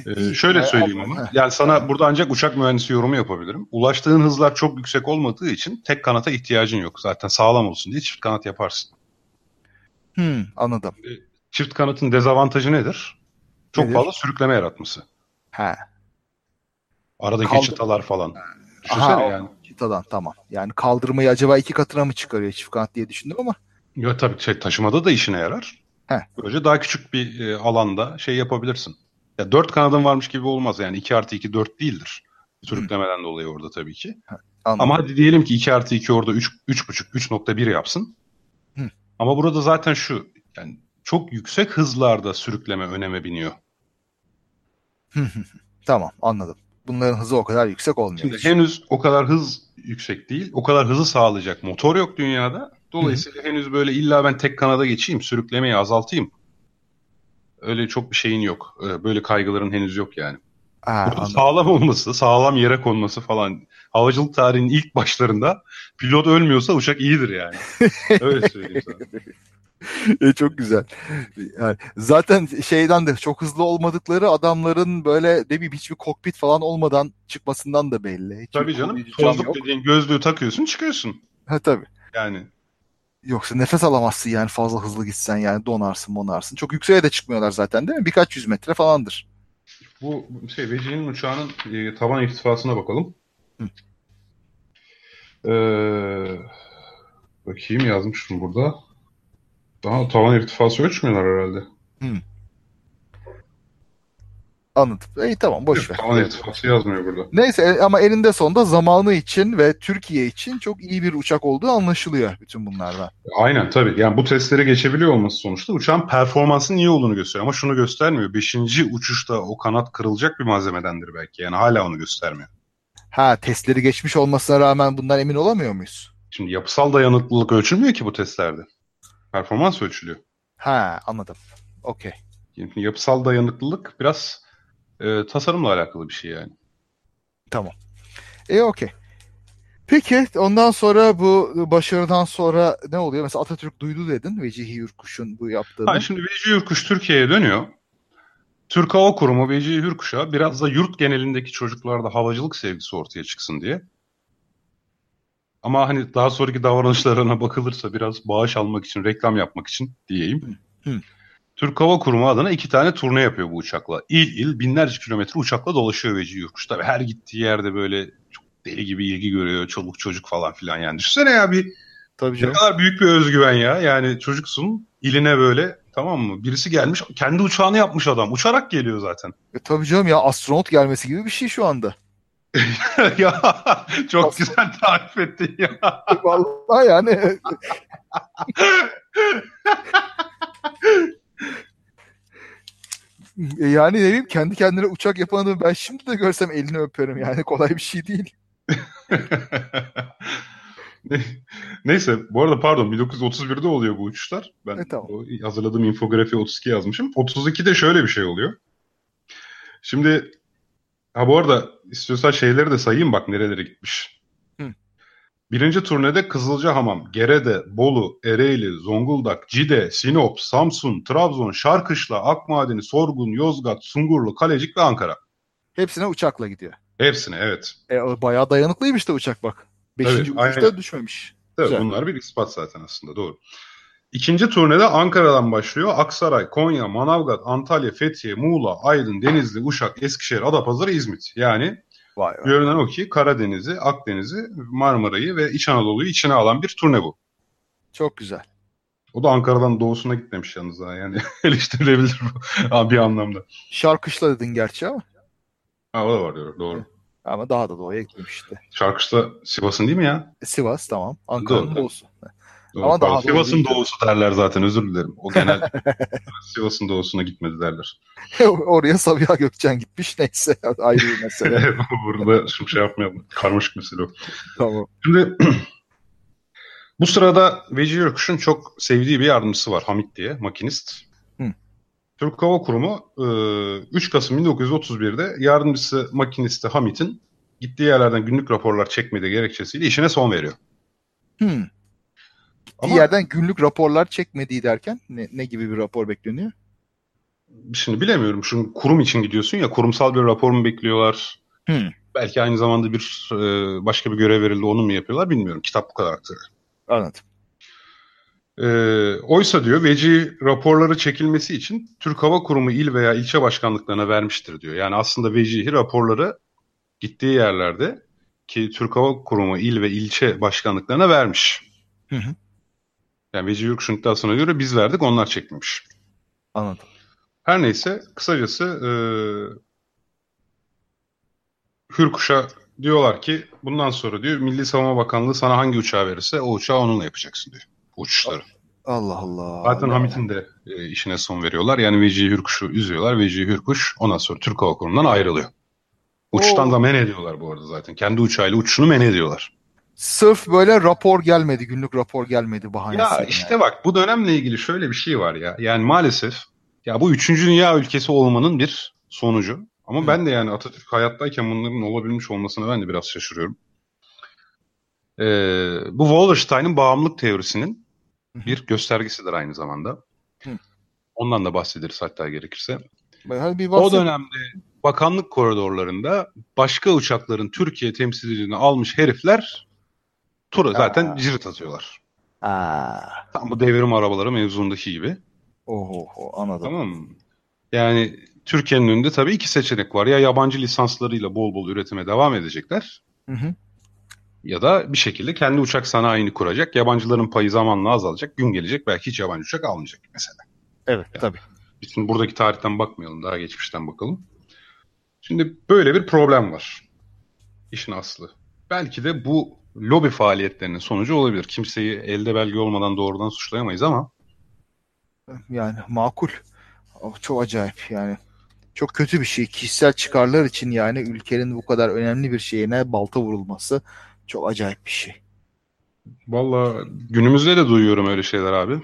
ee, şöyle söyleyeyim ama. Yani sana burada ancak uçak mühendisi yorumu yapabilirim. Ulaştığın hızlar çok yüksek olmadığı için tek kanata ihtiyacın yok. Zaten sağlam olsun diye çift kanat yaparsın. Hmm, anladım. Ee, çift kanatın dezavantajı nedir? Çok nedir? fazla sürükleme yaratması. He. Aradaki Kaldır... çıtalar falan. Düşünsene Aha, yani. Çıtadan tamam. Yani kaldırmayı acaba iki katına mı çıkarıyor çift kanat diye düşündüm ama. Ya tabii şey, taşımada da işine yarar. He. Böylece daha küçük bir e, alanda şey yapabilirsin. Ya 4 kanadın varmış gibi olmaz yani 2 artı 2 4 değildir. Sürüklemeden Hı. dolayı orada tabii ki. Anladım. Ama hadi diyelim ki 2 artı 2 orada 3, 3.5 3.1 yapsın. Hı. Ama burada zaten şu yani çok yüksek hızlarda sürükleme öneme biniyor. tamam anladım. Bunların hızı o kadar yüksek olmuyor. Şimdi hiç. henüz o kadar hız yüksek değil. O kadar hızı sağlayacak motor yok dünyada. Dolayısıyla Hı. henüz böyle illa ben tek kanada geçeyim, sürüklemeyi azaltayım öyle çok bir şeyin yok. Ee, böyle kaygıların henüz yok yani. Aa, sağlam olması, sağlam yere konması falan. Havacılık tarihinin ilk başlarında pilot ölmüyorsa uçak iyidir yani. Öyle söyleyeyim sana. e, çok güzel. Yani zaten şeyden de çok hızlı olmadıkları adamların böyle ne bileyim hiçbir kokpit falan olmadan çıkmasından da belli. Hiç tabii canım. Tozluk dediğin gözlüğü takıyorsun çıkıyorsun. Ha tabii. Yani Yoksa nefes alamazsın yani fazla hızlı gitsen yani donarsın monarsın. Çok yükseğe de çıkmıyorlar zaten değil mi? Birkaç yüz metre falandır. Bu şey Veci'nin uçağının e, tavan irtifasına bakalım. Hı. Ee, bakayım yazmışım burada. Daha tavan irtifası ölçmüyorlar herhalde. Hı. Anladım. İyi tamam boş ver. Tavan irtifası yazmıyor burada. Neyse e, ama elinde sonunda zamanı için ve Türkiye için çok iyi bir uçak olduğu anlaşılıyor bütün bunlardan. Aynen tabii. Yani bu testleri geçebiliyor olması sonuçta uçağın performansının iyi olduğunu gösteriyor. Ama şunu göstermiyor. Beşinci uçuşta o kanat kırılacak bir malzemedendir belki. Yani hala onu göstermiyor. Ha testleri geçmiş olmasına rağmen bundan emin olamıyor muyuz? Şimdi yapısal dayanıklılık ölçülmüyor ki bu testlerde. Performans ölçülüyor. Ha anladım. Okey. Yani yapısal dayanıklılık biraz e, tasarımla alakalı bir şey yani. Tamam. E okey. Peki ondan sonra bu başarıdan sonra ne oluyor? Mesela Atatürk duydu dedin Vecihi Yurkuş'un bu yaptığını. Ha, şimdi Vecihi Yurkuş Türkiye'ye dönüyor. Türk Hava Kurumu Vecihi Hürkuş'a biraz da yurt genelindeki çocuklarda havacılık sevgisi ortaya çıksın diye. Ama hani daha sonraki davranışlarına bakılırsa biraz bağış almak için, reklam yapmak için diyeyim. Hı. Türk Hava Kurumu adına iki tane turne yapıyor bu uçakla. İl il binlerce kilometre uçakla dolaşıyor Veci Yurkuş. Tabii her gittiği yerde böyle çok deli gibi ilgi görüyor. Çoluk çocuk falan filan yani. Düşünsene ya bir Tabii canım. ne kadar büyük bir özgüven ya. Yani çocuksun iline böyle tamam mı? Birisi gelmiş kendi uçağını yapmış adam. Uçarak geliyor zaten. E, tabii canım ya astronot gelmesi gibi bir şey şu anda. ya çok Aslında... güzel tarif ettin ya. Vallahi yani. E, yani ne bileyim kendi kendine uçak yapan adamı ben şimdi de görsem elini öperim yani kolay bir şey değil. Neyse bu arada pardon 1931'de oluyor bu uçuşlar. Ben e, tamam. hazırladığım infografi 32 yazmışım. 32'de şöyle bir şey oluyor. Şimdi ha bu arada istiyorsan şeyleri de sayayım bak nerelere gitmiş. Birinci turnede Kızılcahamam, Gerede, Bolu, Ereğli, Zonguldak, Cide, Sinop, Samsun, Trabzon, Şarkışla, Akmadeni, Sorgun, Yozgat, Sungurlu, Kalecik ve Ankara. Hepsine uçakla gidiyor. Hepsine evet. E, bayağı dayanıklıymış da uçak bak. Beşinci evet, uçuşta düşmemiş. Evet, Güzel. bunlar bir ispat zaten aslında doğru. İkinci turnede Ankara'dan başlıyor. Aksaray, Konya, Manavgat, Antalya, Fethiye, Muğla, Aydın, Denizli, Uşak, Eskişehir, Adapazarı, İzmit. Yani Vay vay. Görünen o ki Karadeniz'i, Akdeniz'i, Marmara'yı ve İç Anadolu'yu içine alan bir turne bu. Çok güzel. O da Ankara'dan doğusuna gitmemiş yalnız ha. Yani eleştirilebilir bir anlamda. Şarkışla dedin gerçi ama. Ha o da var diyor. Doğru. Ama daha da doğuya gitmemişti. Şarkışla Sivas'ın değil mi ya? Sivas tamam. Ankara'nın doğusu. Doğru. Ama daha Sivas'ın doğusu derler zaten özür dilerim. O genel Sivas'ın doğusuna gitmedi derler. Oraya Sabiha Gökçen gitmiş neyse ayrı bir mesele. Burada şu şey yapmayalım. Karmaşık mesele o. Tamam. Şimdi bu sırada Veci Yörkuş'un çok sevdiği bir yardımcısı var Hamit diye makinist. Hı. Türk Hava Kurumu 3 Kasım 1931'de yardımcısı makinisti Hamit'in gittiği yerlerden günlük raporlar çekmediği gerekçesiyle işine son veriyor. Hmm. Ama, yerden günlük raporlar çekmediği derken ne, ne gibi bir rapor bekleniyor? Şimdi bilemiyorum. Şu kurum için gidiyorsun ya kurumsal bir rapor mu bekliyorlar? Hmm. Belki aynı zamanda bir e, başka bir görev verildi onu mu yapıyorlar bilmiyorum. Kitap bu kadar aktarıyor. Anladım. E, oysa diyor veci raporları çekilmesi için Türk Hava Kurumu il veya ilçe başkanlıklarına vermiştir diyor. Yani aslında vecihi raporları gittiği yerlerde ki Türk Hava Kurumu il ve ilçe başkanlıklarına vermiş. Hı hı. Yani Veci iddiasına göre biz verdik onlar çekmemiş. Anladım. Her neyse kısacası e, Hürkuş'a diyorlar ki bundan sonra diyor Milli Savunma Bakanlığı sana hangi uçağı verirse o uçağı onunla yapacaksın diyor. Uçuşları. Allah Allah. Zaten Allah. Hamit'in de e, işine son veriyorlar. Yani Veci Hürkuş'u üzüyorlar. Veci Hürkuş ondan sonra Türk Hava Kurumu'ndan ayrılıyor. Uçtan Oo. da men ediyorlar bu arada zaten. Kendi uçağıyla uçuşunu men ediyorlar. Sırf böyle rapor gelmedi, günlük rapor gelmedi bahanesi. Ya işte yani. bak bu dönemle ilgili şöyle bir şey var ya. Yani maalesef ya bu üçüncü dünya ülkesi olmanın bir sonucu. Ama Hı. ben de yani Atatürk hayattayken bunların olabilmiş olmasına ben de biraz şaşırıyorum. Ee, bu Wallerstein'in bağımlılık teorisinin Hı. bir göstergesidir aynı zamanda. Hı. Ondan da bahsederiz hatta gerekirse. Bir o dönemde bakanlık koridorlarında başka uçakların Türkiye temsilciliğini almış herifler tura zaten cirit atıyorlar. Aa. Tam bu devrim arabaları mevzundaki gibi. Oho anladım. Tamam mı? Yani Türkiye'nin önünde tabii iki seçenek var. Ya yabancı lisanslarıyla bol bol üretime devam edecekler. Hı hı. Ya da bir şekilde kendi uçak sanayini kuracak. Yabancıların payı zamanla azalacak. Gün gelecek belki hiç yabancı uçak almayacak mesela. Evet yani, tabii. Biz şimdi buradaki tarihten bakmayalım. Daha geçmişten bakalım. Şimdi böyle bir problem var. İşin aslı. Belki de bu lobi faaliyetlerinin sonucu olabilir. Kimseyi elde belge olmadan doğrudan suçlayamayız ama. Yani makul. Çok acayip yani. Çok kötü bir şey. Kişisel çıkarlar için yani ülkenin bu kadar önemli bir şeyine balta vurulması çok acayip bir şey. Valla günümüzde de duyuyorum öyle şeyler abi.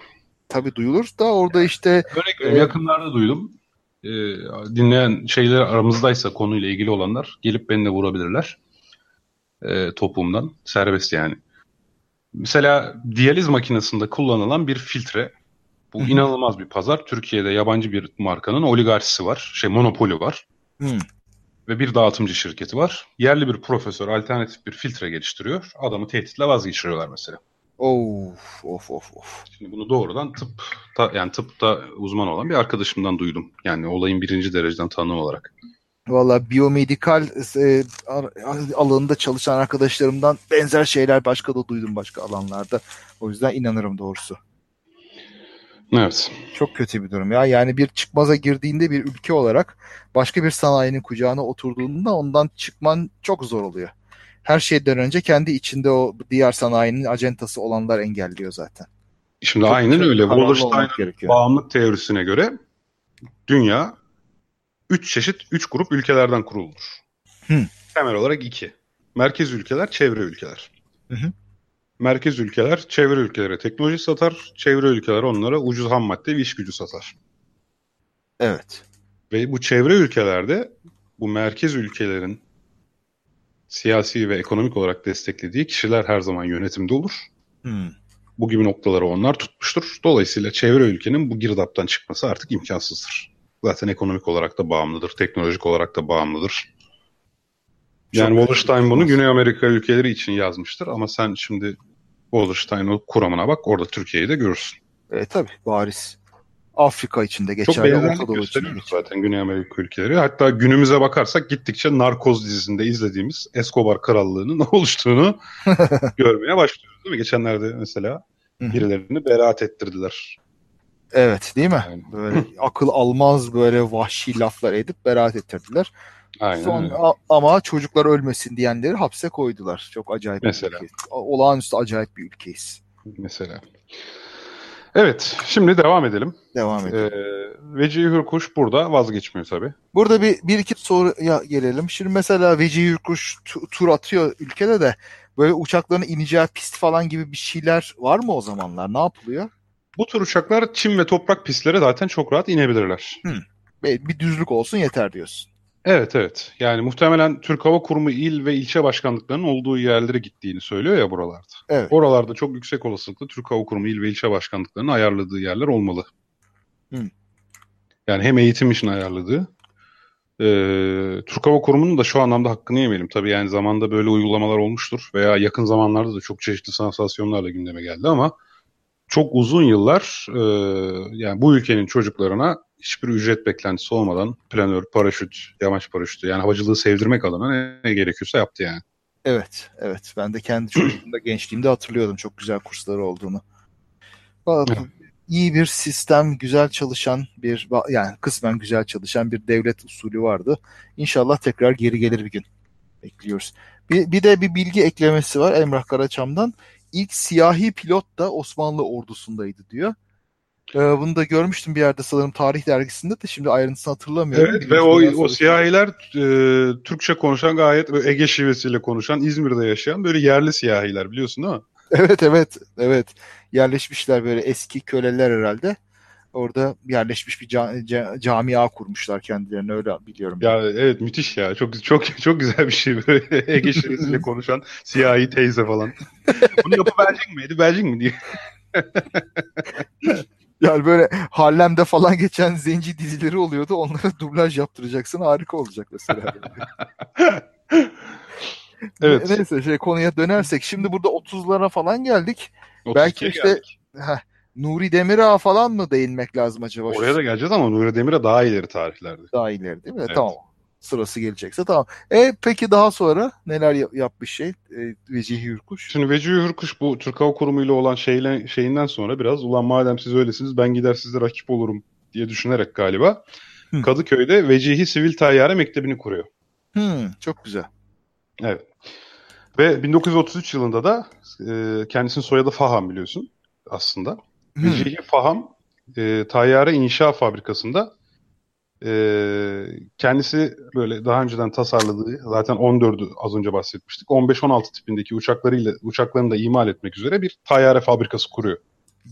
Tabii duyulur da orada işte... Örnek e, yakınlarda duydum. E, dinleyen şeyler aramızdaysa konuyla ilgili olanlar gelip beni de vurabilirler e, topuğumdan. Serbest yani. Mesela diyaliz makinesinde kullanılan bir filtre. Bu Hı-hı. inanılmaz bir pazar. Türkiye'de yabancı bir markanın oligarşisi var. Şey monopoli var. Hı. Ve bir dağıtımcı şirketi var. Yerli bir profesör alternatif bir filtre geliştiriyor. Adamı tehditle vazgeçiriyorlar mesela. Of of of of. Şimdi bunu doğrudan tıp ta, yani tıpta uzman olan bir arkadaşımdan duydum. Yani olayın birinci dereceden tanım olarak. Valla biyomedikal e, alanında çalışan arkadaşlarımdan benzer şeyler başka da duydum başka alanlarda. O yüzden inanırım doğrusu. Evet. Çok kötü bir durum ya. Yani bir çıkmaza girdiğinde bir ülke olarak başka bir sanayinin kucağına oturduğunda ondan çıkman çok zor oluyor. Her şeyden önce kendi içinde o diğer sanayinin acentası olanlar engelliyor zaten. Şimdi çok aynen öyle. Wallerstein'ın bağımlılık teorisine göre dünya üç çeşit, üç grup ülkelerden kurulur. Hı. Temel olarak iki. Merkez ülkeler, çevre ülkeler. Hı hı. Merkez ülkeler çevre ülkelere teknoloji satar, çevre ülkeler onlara ucuz ham madde ve iş gücü satar. Evet. Ve bu çevre ülkelerde bu merkez ülkelerin siyasi ve ekonomik olarak desteklediği kişiler her zaman yönetimde olur. Hmm. Bu gibi noktaları onlar tutmuştur. Dolayısıyla çevre ülkenin bu girdaptan çıkması artık imkansızdır. Zaten ekonomik olarak da bağımlıdır, teknolojik olarak da bağımlıdır. Yani Çok Wallerstein bunu Güney Amerika ülkeleri için yazmıştır ama sen şimdi Wallerstein'ın kuramına bak orada Türkiye'yi de görürsün. E tabi bariz. Afrika içinde geçerli. Çok benzerlik gösteriyoruz zaten Güney Amerika ülkeleri. Hatta günümüze bakarsak gittikçe Narkoz dizisinde izlediğimiz Escobar krallığının oluştuğunu görmeye başlıyoruz değil mi? Geçenlerde mesela Birilerini beraat ettirdiler. Evet değil mi? Aynen. Böyle akıl almaz böyle vahşi laflar edip beraat ettirdiler. Aynen Son, öyle. ama çocuklar ölmesin diyenleri hapse koydular. Çok acayip Mesela. bir ülke. Olağanüstü acayip bir ülkeyiz. Mesela. Evet, şimdi devam edelim. Devam edelim. Ee, Vecihi Hürkuş burada vazgeçmiyor tabii. Burada bir, bir iki soruya gelelim. Şimdi mesela Vecihi Hürkuş tur atıyor ülkede de böyle uçakların ineceği pist falan gibi bir şeyler var mı o zamanlar? Ne yapılıyor? Bu tür uçaklar çim ve toprak pistlere zaten çok rahat inebilirler. Hmm. Bir düzlük olsun yeter diyorsun. Evet evet. Yani muhtemelen Türk Hava Kurumu il ve ilçe başkanlıklarının olduğu yerlere gittiğini söylüyor ya buralarda. Evet. Oralarda çok yüksek olasılıkla Türk Hava Kurumu il ve ilçe başkanlıklarının ayarladığı yerler olmalı. Hı. Yani hem eğitim için ayarladığı. E, Türk Hava Kurumu'nun da şu anlamda hakkını yemeyelim. Tabii yani zamanda böyle uygulamalar olmuştur veya yakın zamanlarda da çok çeşitli sansasyonlarla gündeme geldi ama çok uzun yıllar e, yani bu ülkenin çocuklarına hiçbir ücret beklentisi olmadan planör, paraşüt, yamaç paraşütü yani havacılığı sevdirmek adına ne, ne gerekiyorsa yaptı yani. Evet, evet. Ben de kendi çocukluğumda, gençliğimde hatırlıyordum çok güzel kursları olduğunu. Evet. İyi bir sistem, güzel çalışan bir, yani kısmen güzel çalışan bir devlet usulü vardı. İnşallah tekrar geri gelir bir gün. Bekliyoruz. Bir, bir de bir bilgi eklemesi var Emrah Karaçam'dan. İlk siyahi pilot da Osmanlı ordusundaydı diyor. Ee, bunu da görmüştüm bir yerde sanırım tarih dergisinde de şimdi ayrıntısını hatırlamıyorum. Evet ve o, o siyahiler e, Türkçe konuşan gayet Ege şivesiyle konuşan İzmir'de yaşayan böyle yerli siyahiler biliyorsun değil mi? Evet evet evet yerleşmişler böyle eski köleler herhalde. Orada yerleşmiş bir ca- ca- camia kurmuşlar kendilerini öyle biliyorum. Ya evet müthiş ya. Çok çok çok güzel bir şey böyle Ege şivesiyle konuşan siyahi teyze falan. Bunu yapı Belçik miydi? Belçik mi diye. Yani böyle Harlem'de falan geçen zenci dizileri oluyordu. Onlara dublaj yaptıracaksın. Harika olacak mesela. evet. Neyse şey konuya dönersek. Şimdi burada 30'lara falan geldik. Belki işte geldik. Heh, Nuri Demirağ falan mı değinmek lazım acaba? Oraya da geleceğiz ama Nuri Demirağ daha ileri tarihlerde. Daha ileri değil mi? Evet. Tamam sırası gelecekse tamam. E peki daha sonra neler yapmış şey e, Vecihi Hürkuş? Şimdi Vecihi Hürkuş bu Türk Hava Kurumu ile olan şeyle, şeyinden sonra biraz ulan madem siz öylesiniz ben gider sizle rakip olurum diye düşünerek galiba Hı. Kadıköy'de Vecihi Sivil Tayyare Mektebi'ni kuruyor. Hı, çok güzel. Evet. Ve 1933 yılında da e, kendisinin soyadı Faham biliyorsun aslında. Vecihi Faham e, Tayyare İnşa Fabrikası'nda e, kendisi böyle daha önceden tasarladığı zaten 14'ü az önce bahsetmiştik. 15-16 tipindeki uçaklarıyla uçaklarını da imal etmek üzere bir tayyare fabrikası kuruyor.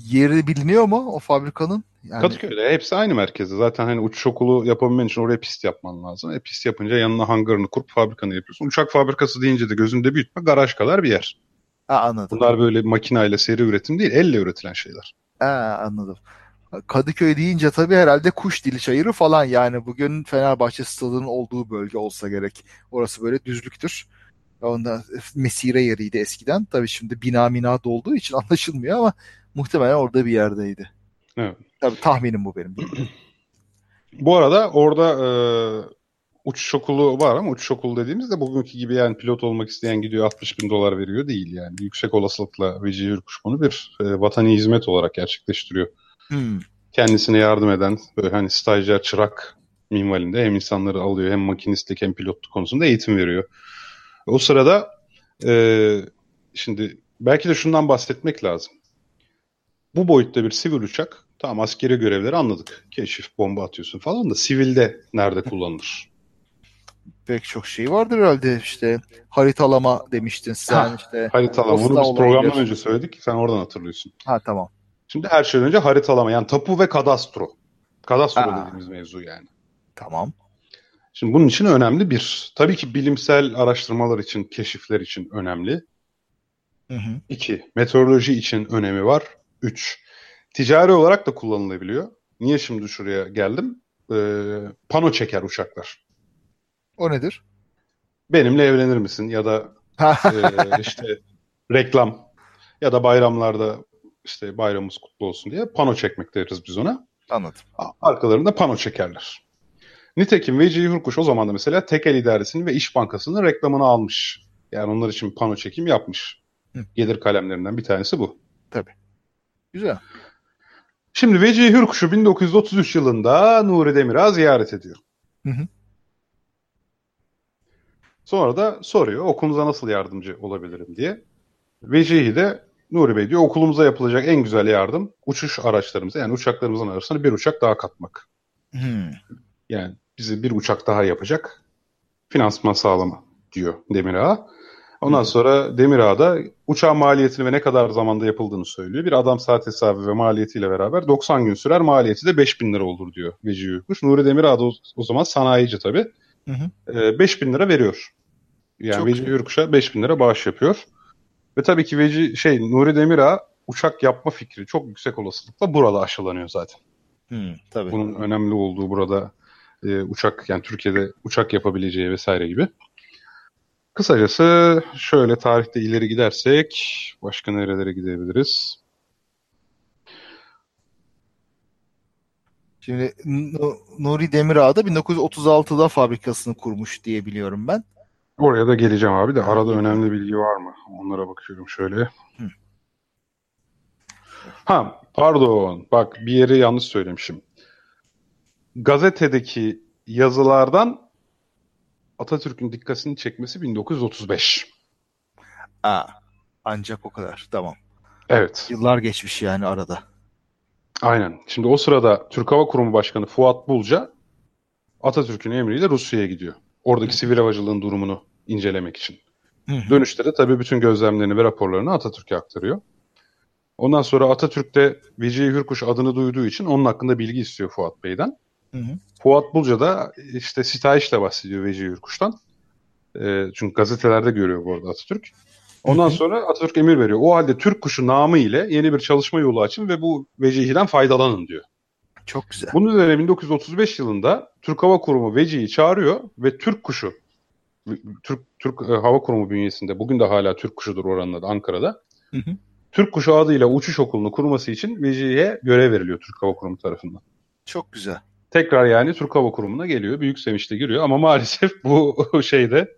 Yeri biliniyor mu o fabrikanın? Yani... Kadıköy'de hepsi aynı merkezde. Zaten hani uçuş okulu yapabilmen için oraya pist yapman lazım. E, pist yapınca yanına hangarını kurup fabrikanı yapıyorsun. Uçak fabrikası deyince de gözünde büyütme garaj kadar bir yer. Ha, anladım. Bunlar böyle makinayla seri üretim değil, elle üretilen şeyler. Ha, anladım. Kadıköy deyince tabii herhalde kuş dili çayırı falan yani bugün Fenerbahçe stadının olduğu bölge olsa gerek. Orası böyle düzlüktür. Onda mesire yeriydi eskiden. Tabii şimdi bina mina dolduğu için anlaşılmıyor ama muhtemelen orada bir yerdeydi. Evet. Tabii tahminim bu benim. bu arada orada e, uçuş okulu var ama uçuş okulu dediğimizde bugünkü gibi yani pilot olmak isteyen gidiyor 60 bin dolar veriyor değil yani. Yüksek olasılıkla Vecihi Hürkuş bunu bir e, vatani hizmet olarak gerçekleştiriyor. Hmm. Kendisine yardım eden böyle hani stajyer çırak minvalinde hem insanları alıyor hem makinistlik hem pilotluk konusunda eğitim veriyor. O sırada e, şimdi belki de şundan bahsetmek lazım. Bu boyutta bir sivil uçak tamam askeri görevleri anladık. Keşif, bomba atıyorsun falan da sivilde nerede kullanılır? Pek çok şey vardır herhalde işte haritalama demiştin sen ha, işte. Haritalama onu biz programdan önce söyledik sen oradan hatırlıyorsun. Ha tamam. Şimdi her şeyden önce haritalama yani tapu ve kadastro. Kadastro Aa. dediğimiz mevzu yani. Tamam. Şimdi bunun için önemli bir. Tabii ki bilimsel araştırmalar için, keşifler için önemli. Hı hı. İki, meteoroloji için önemi var. Üç, ticari olarak da kullanılabiliyor. Niye şimdi şuraya geldim? Ee, pano çeker uçaklar. O nedir? Benimle evlenir misin? Ya da e, işte reklam ya da bayramlarda işte bayramımız kutlu olsun diye pano çekmek deriz biz ona. Anladım. Arkalarında pano çekerler. Nitekim Vecihi Hurkuş o zaman da mesela Tekel İdaresi'nin ve İş Bankası'nın reklamını almış. Yani onlar için pano çekim yapmış. Hı. Gelir kalemlerinden bir tanesi bu. Tabii. Güzel. Şimdi Vecihi Hürkuş'u 1933 yılında Nuri Demirağ ziyaret ediyor. Hı hı. Sonra da soruyor okulunuza nasıl yardımcı olabilirim diye. Vecihi de Nuri Bey diyor okulumuza yapılacak en güzel yardım uçuş araçlarımıza yani uçaklarımızın arasına bir uçak daha katmak. Hmm. Yani bizi bir uçak daha yapacak finansman sağlama diyor Demirağ. Ondan Hı. sonra Demirağ da uçağın maliyetini ve ne kadar zamanda yapıldığını söylüyor. Bir adam saat hesabı ve maliyetiyle beraber 90 gün sürer maliyeti de 5000 lira olur diyor Vecihi Hürkuş. Nuri Demirağ da o, o zaman sanayici tabii. Hı hı. E, 5000 lira veriyor. Yani Çok Vecihi güzel. Hürkuş'a 5000 lira bağış yapıyor. Ve tabii ki Veci şey Nuri Demirağ uçak yapma fikri çok yüksek olasılıkla burada aşılanıyor zaten. Hmm, tabii. Bunun önemli olduğu burada e, uçak yani Türkiye'de uçak yapabileceği vesaire gibi. Kısacası şöyle tarihte ileri gidersek başka nerelere gidebiliriz? Şimdi Nuri Demirağ da 1936'da fabrikasını kurmuş diye biliyorum ben. Oraya da geleceğim abi de arada Hı. önemli bilgi var mı? Onlara bakıyorum şöyle. Ha pardon bak bir yeri yanlış söylemişim. Gazetedeki yazılardan Atatürk'ün dikkatini çekmesi 1935. Aa, ancak o kadar. Tamam. Evet. Yıllar geçmiş yani arada. Aynen. Şimdi o sırada Türk Hava Kurumu Başkanı Fuat Bulca Atatürk'ün emriyle Rusya'ya gidiyor. Oradaki sivil havacılığın durumunu incelemek için. Dönüşte de tabii bütün gözlemlerini ve raporlarını Atatürk'e aktarıyor. Ondan sonra Atatürk de Vecihi Hürkuş adını duyduğu için onun hakkında bilgi istiyor Fuat Bey'den. Hı hı. Fuat Bulca da işte sitayişle bahsediyor Vecihi Hürkuş'tan. Ee, çünkü gazetelerde görüyor bu arada Atatürk. Ondan sonra Atatürk emir veriyor. O halde Türk kuşu namı ile yeni bir çalışma yolu açın ve bu vecihiden faydalanın diyor. Çok güzel. Bunun üzerine 1935 yılında Türk Hava Kurumu Vecihi'yi çağırıyor ve Türk kuşu Türk Türk e, Hava Kurumu bünyesinde bugün de hala Türk kuşudur oranın adı Ankara'da. Hı hı. Türk kuşu adıyla uçuş okulunu kurması için Vecihi'ye görev veriliyor Türk Hava Kurumu tarafından. Çok güzel. Tekrar yani Türk Hava Kurumu'na geliyor. Büyük sevinçle giriyor ama maalesef bu şeyde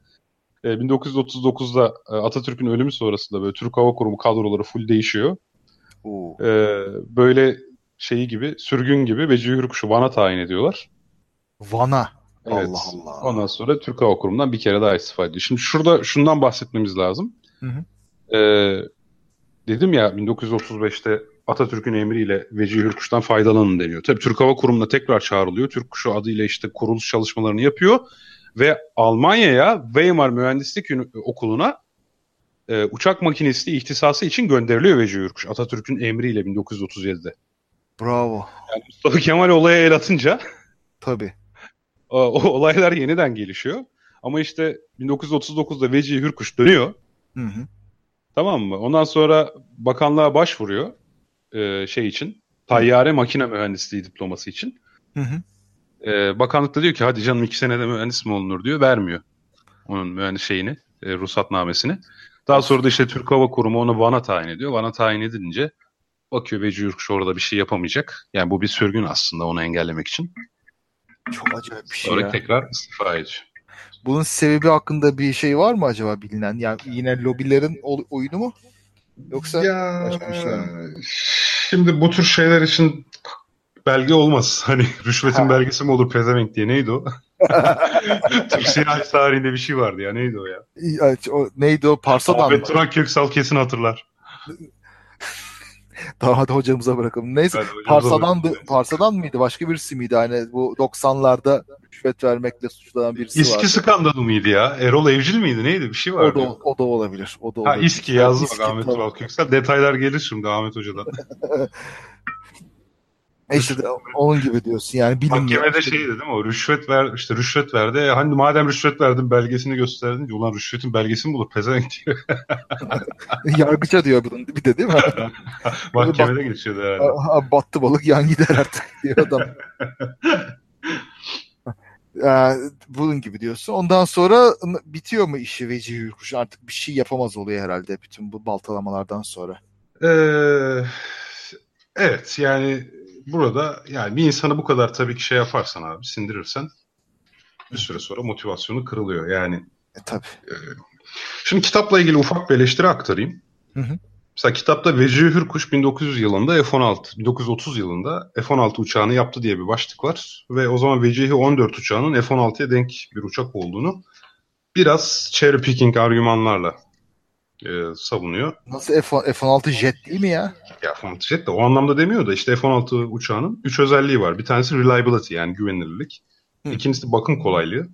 e, 1939'da e, Atatürk'ün ölümü sonrasında böyle Türk Hava Kurumu kadroları full değişiyor. Oo. E, böyle şeyi gibi sürgün gibi Vecihi Hürkuş'u Van'a tayin ediyorlar. Van'a. Evet. Allah Allah. Ondan sonra Türk Hava Kurumu'ndan bir kere daha istifa ediyor. Şimdi şurada şundan bahsetmemiz lazım. Hı hı. Ee, dedim ya 1935'te Atatürk'ün emriyle Vecihi Hürkuş'tan faydalanın deniyor. Tabii Türk Hava Kurumu'na tekrar çağrılıyor. Türk Kuşu adıyla işte kuruluş çalışmalarını yapıyor. Ve Almanya'ya Weimar Mühendislik Okulu'na e, uçak makinesi ihtisası için gönderiliyor Vecihi Hürkuş. Atatürk'ün emriyle 1937'de. Bravo. Yani Mustafa Kemal olaya el atınca Tabii. o, o olaylar yeniden gelişiyor. Ama işte 1939'da Vecihi Hürkuş dönüyor. Hı hı. Tamam mı? Ondan sonra bakanlığa başvuruyor e, şey için. Tayyare makine mühendisliği diploması için. Hı hı. E, bakanlık da diyor ki hadi canım iki senede mühendis mi olunur diyor. Vermiyor onun mühendis şeyini, e, ruhsatnamesini. Daha sonra da işte Türk Hava Kurumu onu Van'a tayin ediyor. Van'a tayin edilince bakıyor Vecihi Hürkuş orada bir şey yapamayacak. Yani bu bir sürgün aslında onu engellemek için. Çok acayip bir şey Sonra ya. tekrar istifa ediyor. Bunun sebebi hakkında bir şey var mı acaba bilinen? Yani yine lobilerin oyunu mu? Yoksa Ya başka bir şey var şimdi bu tür şeyler için belge olmaz. Hani rüşvetin Ha. belgesi mi olur pezevenk diye neydi o? Türk siyahi tarihinde bir şey vardı ya neydi o ya? O, neydi o? Parsadan mı? Ahmet Turan Köksal kesin hatırlar. Tamam hadi hocamıza bırakalım. Neyse Hadi Parsadan, bırakalım. Parsadan mıydı? Başka birisi miydi? Hani bu 90'larda rüşvet vermekle suçlanan birisi İSKİ vardı. skandalı mıydı ya? Erol Evcil miydi neydi? Bir şey O vardı. da, o da olabilir. O da ha olabilir. İSKİ yazdı İSKİ, bak Ahmet. Turan Köksal. Detaylar gelir şimdi Ahmet Hoca'dan. E işte onun gibi diyorsun yani bilinmiyor. Mahkemede İşte- şeydi değil mi o? Rüşvet ver, işte rüşvet verdi. E, Hani madem rüşvet verdin belgesini gösterdin diye. Ulan rüşvetin belgesini bulur pezevenk diye. Yargıça diyor bunun bir de değil mi? Mahkemede geçiyordu herhalde. Battı balık yan gider artık diyor adam. Ee, bunun gibi diyorsun. Ondan sonra bitiyor mu işi Vecihi Hürkuş? Artık bir şey yapamaz oluyor herhalde bütün bu baltalamalardan sonra. Ee, evet yani burada yani bir insanı bu kadar tabii ki şey yaparsan abi sindirirsen bir süre sonra motivasyonu kırılıyor. Yani E tabii. şimdi kitapla ilgili ufak bir eleştiri aktarayım. Hı hı. Mesela kitapta Vecihi Hürkuş 1900 yılında F-16, 1930 yılında F-16 uçağını yaptı diye bir başlık var. Ve o zaman Vecihi 14 uçağının F-16'ya denk bir uçak olduğunu biraz cherry picking argümanlarla e, savunuyor. Nasıl F- F-16 jet değil mi ya? Ya F-16 jet de o anlamda demiyor da işte F-16 uçağının 3 özelliği var. Bir tanesi reliability yani güvenilirlik. Hı. İkincisi bakım kolaylığı.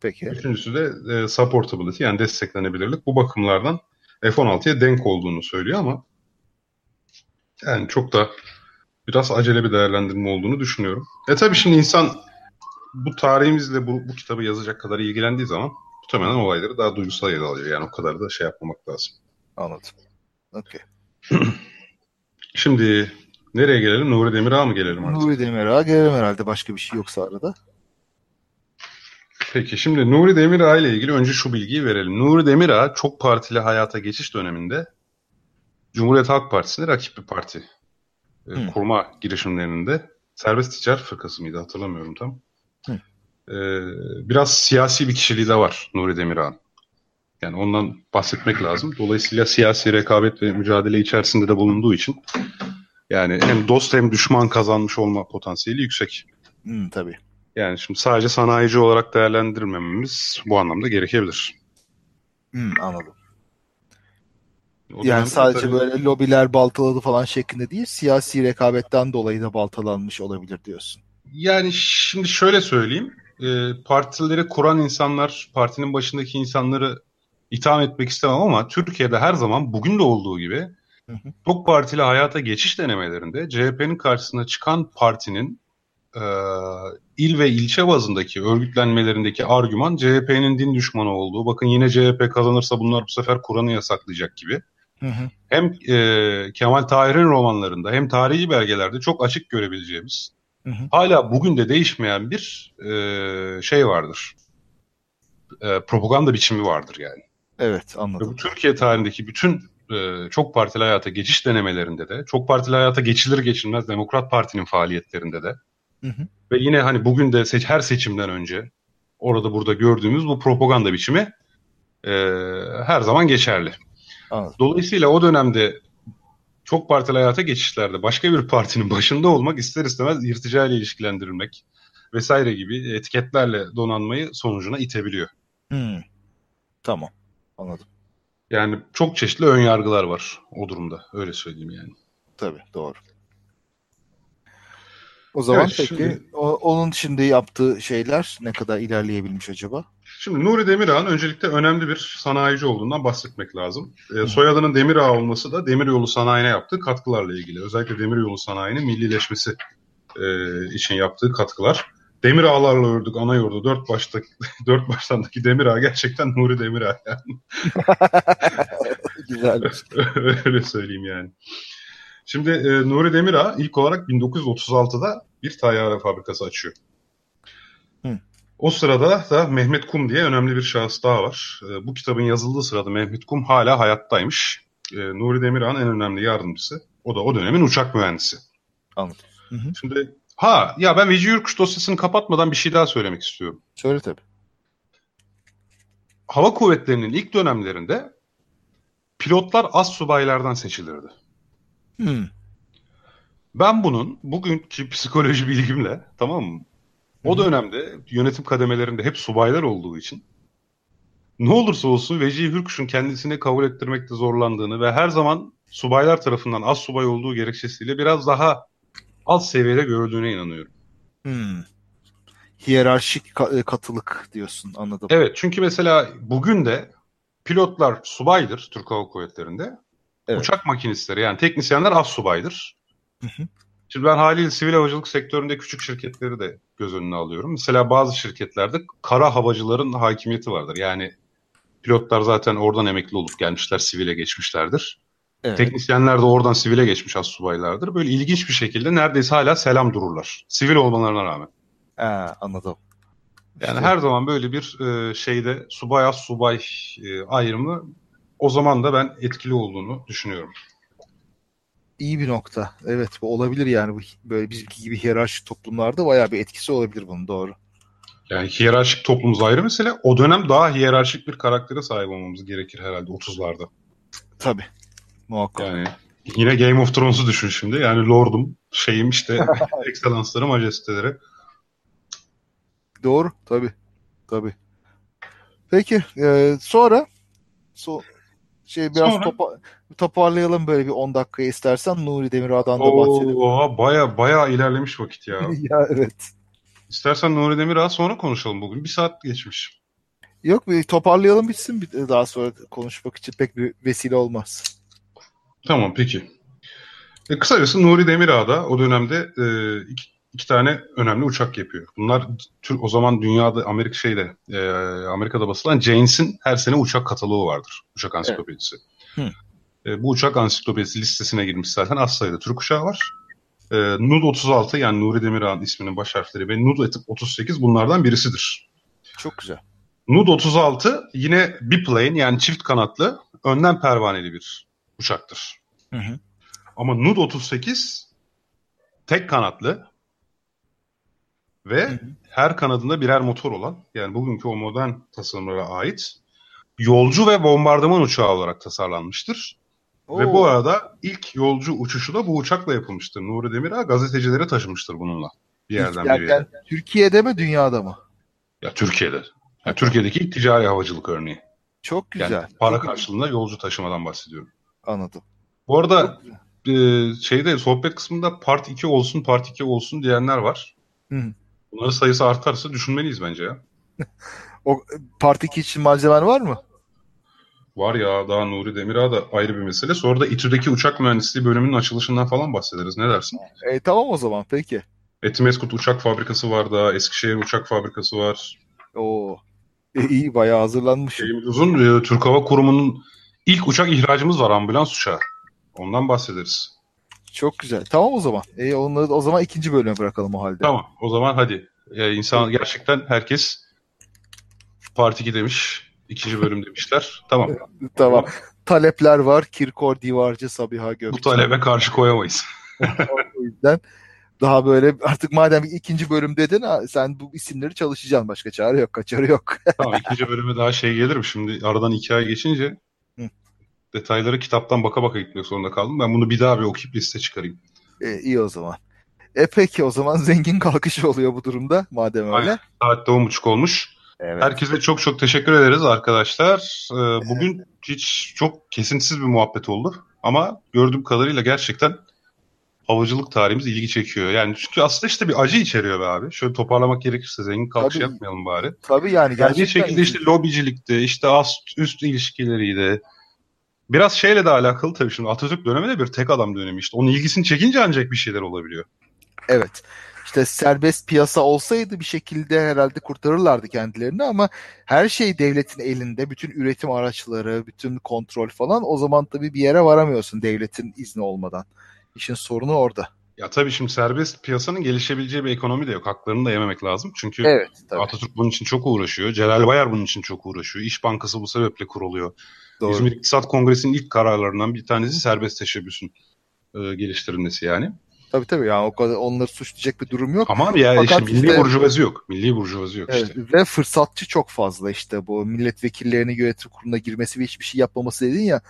Peki. Üçüncüsü de e, supportability yani desteklenebilirlik. Bu bakımlardan F-16'ya denk olduğunu söylüyor ama yani çok da biraz acele bir değerlendirme olduğunu düşünüyorum. E tabii şimdi insan bu tarihimizle bu, bu kitabı yazacak kadar ilgilendiği zaman muhtemelen olayları daha duygusal ele alıyor. Yani o kadar da şey yapmamak lazım. Anladım. Okey. Şimdi nereye gelelim? Nuri Demirağ'a mı gelelim artık? Nuri Demirağ'a gelelim herhalde. Başka bir şey yoksa arada. Peki şimdi Nuri Demirağ ile ilgili önce şu bilgiyi verelim. Nuri Demirağ çok partili hayata geçiş döneminde Cumhuriyet Halk Partisi'ne rakip bir parti e, kurma girişimlerinde serbest ticaret fırkası mıydı hatırlamıyorum tam. Hı. Ee, biraz siyasi bir kişiliği de var Nuri Demirağ'ın. Yani ondan bahsetmek lazım. Dolayısıyla siyasi rekabet ve mücadele içerisinde de bulunduğu için yani hem dost hem düşman kazanmış olma potansiyeli yüksek. Hı, tabii. Yani şimdi sadece sanayici olarak değerlendirmememiz bu anlamda gerekebilir. Hmm, anladım. O yani sadece tabii... böyle lobiler baltaladı falan şeklinde değil, siyasi rekabetten dolayı da baltalanmış olabilir diyorsun. Yani şimdi şöyle söyleyeyim, e, partileri kuran insanlar, partinin başındaki insanları itham etmek istemem ama Türkiye'de her zaman bugün de olduğu gibi hı hı. çok partili hayata geçiş denemelerinde CHP'nin karşısına çıkan partinin e, il ve ilçe bazındaki örgütlenmelerindeki argüman CHP'nin din düşmanı olduğu. Bakın yine CHP kazanırsa bunlar bu sefer Kur'an'ı yasaklayacak gibi. Hı hı. Hem e, Kemal Tahir'in romanlarında hem tarihi belgelerde çok açık görebileceğimiz hı hı. hala bugün de değişmeyen bir e, şey vardır. E, propaganda biçimi vardır yani. Evet anladım. Ve bu Türkiye tarihindeki bütün e, çok partili hayata geçiş denemelerinde de, çok partili hayata geçilir geçilmez Demokrat Parti'nin faaliyetlerinde de Hı hı. Ve yine hani bugün de seç, her seçimden önce orada burada gördüğümüz bu propaganda biçimi e, her zaman geçerli. Anladım. Dolayısıyla o dönemde çok partili hayata geçişlerde başka bir partinin başında olmak ister istemez irtica ile ilişkilendirilmek vesaire gibi etiketlerle donanmayı sonucuna itebiliyor. Hmm. Tamam. Anladım. Yani çok çeşitli ön yargılar var o durumda. Öyle söyleyeyim yani. Tabii doğru. O zaman evet, peki şimdi, o, onun şimdi yaptığı şeyler ne kadar ilerleyebilmiş acaba? Şimdi Nuri Demirağ'ın öncelikle önemli bir sanayici olduğundan bahsetmek lazım. E, soyadının Demirağ olması da demiryolu sanayine yaptığı katkılarla ilgili. Özellikle demiryolu sanayinin millileşmesi e, için yaptığı katkılar. Demir ağlarla ördük ana yurdu. Dört başta dört baştandaki demir ağ gerçekten Nuri Demir yani. Güzel. Öyle söyleyeyim yani. Şimdi e, Nuri Demirağ ilk olarak 1936'da bir tayyare fabrikası açıyor. Hı. O sırada da Mehmet Kum diye önemli bir şahıs daha var. E, bu kitabın yazıldığı sırada Mehmet Kum hala hayattaymış. E, Nuri Demirağ'ın en önemli yardımcısı. O da o dönemin uçak mühendisi. Anladım. Hı hı. Şimdi ha ya ben Veci Yurkuş dosyasını kapatmadan bir şey daha söylemek istiyorum. Söyle tabii. Hava kuvvetlerinin ilk dönemlerinde pilotlar az subaylardan seçilirdi. Hmm. Ben bunun bugünkü psikoloji bilgimle tamam mı? O dönemde yönetim kademelerinde hep subaylar olduğu için ne olursa olsun Vecihi Hürkuş'un kendisini kabul ettirmekte zorlandığını ve her zaman subaylar tarafından az subay olduğu gerekçesiyle biraz daha alt seviyede görüldüğüne inanıyorum. Hmm. Hiyerarşik e, katılık diyorsun anladım. Evet çünkü mesela bugün de pilotlar subaydır Türk Hava Kuvvetleri'nde. Evet. Uçak makinistleri yani teknisyenler az subaydır. Hı hı. Şimdi ben haliyle sivil havacılık sektöründe küçük şirketleri de göz önüne alıyorum. Mesela bazı şirketlerde kara havacıların hakimiyeti vardır. Yani pilotlar zaten oradan emekli olup gelmişler, sivile geçmişlerdir. Evet. Teknisyenler de oradan sivile geçmiş az subaylardır. Böyle ilginç bir şekilde neredeyse hala selam dururlar. Sivil olmalarına rağmen. Ha, anladım. Yani işte. her zaman böyle bir e, şeyde subay az subay e, ayrımı o zaman da ben etkili olduğunu düşünüyorum. İyi bir nokta. Evet bu olabilir yani. Bu, böyle bizimki gibi hiyerarşik toplumlarda bayağı bir etkisi olabilir bunun doğru. Yani hiyerarşik toplumumuz ayrı mesele. O dönem daha hiyerarşik bir karaktere sahip olmamız gerekir herhalde 30'larda. Tabii. Muhakkak. Yani yine Game of Thrones'u düşün şimdi. Yani Lord'um, şeyim işte ekselansları, majesteleri. Doğru. Tabii. Tabii. Peki. E, sonra so, şey biraz sonra... topa, toparlayalım böyle bir 10 dakika istersen Nuri Demirağ'dan da bahsedelim. Oha baya baya ilerlemiş vakit ya. ya evet. İstersen Nuri Demirağ sonra konuşalım bugün. Bir saat geçmiş. Yok bir toparlayalım bitsin bir daha sonra konuşmak için pek bir vesile olmaz. Tamam peki. E, kısacası Nuri Demirağ da o dönemde e, iki, iki tane önemli uçak yapıyor. Bunlar o zaman dünyada Amerika şeyde e, Amerika'da basılan Janes'in her sene uçak kataloğu vardır. Uçak ansiklopedisi. Evet. E, bu uçak ansiklopedisi listesine girmiş zaten az sayıda Türk uçağı var. E, Nud 36 yani Nuri Demirağ'ın isminin baş harfleri ve Nud 38 bunlardan birisidir. Çok güzel. Nud 36 yine biplane yani çift kanatlı önden pervaneli bir uçaktır. Hı hı. Ama Nud 38 tek kanatlı ve hı hı. her kanadında birer motor olan yani bugünkü o modern tasarımlara ait yolcu ve bombardıman uçağı olarak tasarlanmıştır. Oo. Ve bu arada ilk yolcu uçuşu da bu uçakla yapılmıştır. Nuri Demirağ gazetecilere taşımıştır bununla. Bir yerden bir yere. Türkiye'de mi dünyada mı? Ya Türkiye'de. Yani Türkiye'deki ilk ticari havacılık örneği. Çok güzel. Yani para Çok karşılığında yolcu taşımadan bahsediyorum. Anladım. Bu arada e, şeyde sohbet kısmında part 2 olsun part 2 olsun diyenler var. Hı. Bunların sayısı artarsa düşünmeliyiz bence ya. o part 2 için malzemen var mı? Var ya daha Nuri Demirağ da ayrı bir mesele. Sonra da İTÜ'deki uçak mühendisliği bölümünün açılışından falan bahsederiz. Ne dersin? E, tamam o zaman peki. Etimeskut Uçak Fabrikası var daha. Eskişehir Uçak Fabrikası var. Oo. E, iyi bayağı hazırlanmış. Şeyimiz uzun. E, Türk Hava Kurumu'nun ilk uçak ihracımız var ambulans uçağı. Ondan bahsederiz. Çok güzel. Tamam o zaman. E, onları o zaman ikinci bölüme bırakalım o halde. Tamam. O zaman hadi. E, insan gerçekten herkes Part 2 demiş. İkinci bölüm demişler. Tamam. tamam. Talepler var. Kirkor Divarcı Sabiha Gökçen. Bu talebe karşı koyamayız. o yüzden daha böyle artık madem ikinci bölüm dedin sen bu isimleri çalışacaksın. Başka çare yok. Kaçarı yok. tamam ikinci bölüme daha şey gelirim. Şimdi aradan iki ay geçince Hı. detayları kitaptan baka baka gitmek zorunda kaldım. Ben bunu bir daha bir okuyup liste çıkarayım. E, iyi o zaman. E peki o zaman zengin kalkış oluyor bu durumda madem öyle. Aynen. Saat 10.30 olmuş. Evet. Herkese çok çok teşekkür ederiz arkadaşlar. Ee, bugün evet. hiç çok kesintisiz bir muhabbet oldu. Ama gördüğüm kadarıyla gerçekten havacılık tarihimiz ilgi çekiyor. Yani çünkü aslında işte bir acı içeriyor be abi. Şöyle toparlamak gerekirse zengin kalkış tabii, yapmayalım bari. Tabii yani. Gerçekten yani şekilde işte lobicilikti, işte ast üst ilişkileriydi. Biraz şeyle de alakalı tabii şimdi Atatürk dönemi de bir tek adam dönemi işte. Onun ilgisini çekince ancak bir şeyler olabiliyor. Evet işte serbest piyasa olsaydı bir şekilde herhalde kurtarırlardı kendilerini ama her şey devletin elinde. Bütün üretim araçları, bütün kontrol falan o zaman tabii bir yere varamıyorsun devletin izni olmadan. İşin sorunu orada. Ya tabii şimdi serbest piyasanın gelişebileceği bir ekonomi de yok. Haklarını da yememek lazım. Çünkü evet, tabii. Atatürk bunun için çok uğraşıyor. Celal Bayar bunun için çok uğraşıyor. İş Bankası bu sebeple kuruluyor. Doğru. İzmir İktisat Kongresi'nin ilk kararlarından bir tanesi serbest teşebbüsün e, geliştirilmesi yani. Tabii tabii yani o kadar onları suçlayacak bir durum yok. Tamam ya Fakat işte milli işte, burjuvazi yok. Milli burjuvazi yok evet, işte. Ve fırsatçı çok fazla işte bu milletvekillerinin yönetim kuruluna girmesi ve hiçbir şey yapmaması dedin ya.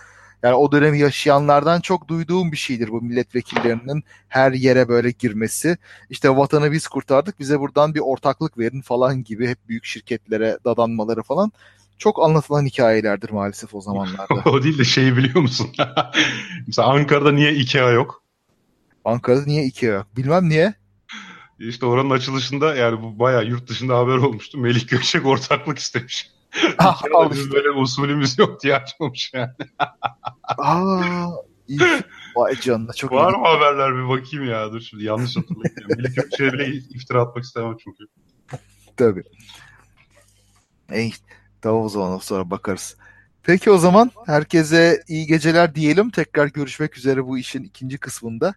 Yani o dönemi yaşayanlardan çok duyduğum bir şeydir bu milletvekillerinin her yere böyle girmesi. İşte vatanı biz kurtardık bize buradan bir ortaklık verin falan gibi hep büyük şirketlere dadanmaları falan çok anlatılan hikayelerdir maalesef o zamanlarda. o değil de şeyi biliyor musun? Mesela Ankara'da niye IKEA yok? Ankara'da niye Ikea yok? Bilmem niye. İşte oranın açılışında yani bu bayağı yurt dışında haber olmuştu. Melih Gökçek ortaklık istemiş. Ah, bizim böyle usulümüz yok diye açmamış yani. Aa, iyi. Vay canına çok Var mı haberler bir bakayım ya. Dur şimdi yanlış hatırlayayım. Melih Gökçek'e bile iftira atmak istemem çünkü. Tabii. Ey, tamam o zaman sonra bakarız. Peki o zaman herkese iyi geceler diyelim. Tekrar görüşmek üzere bu işin ikinci kısmında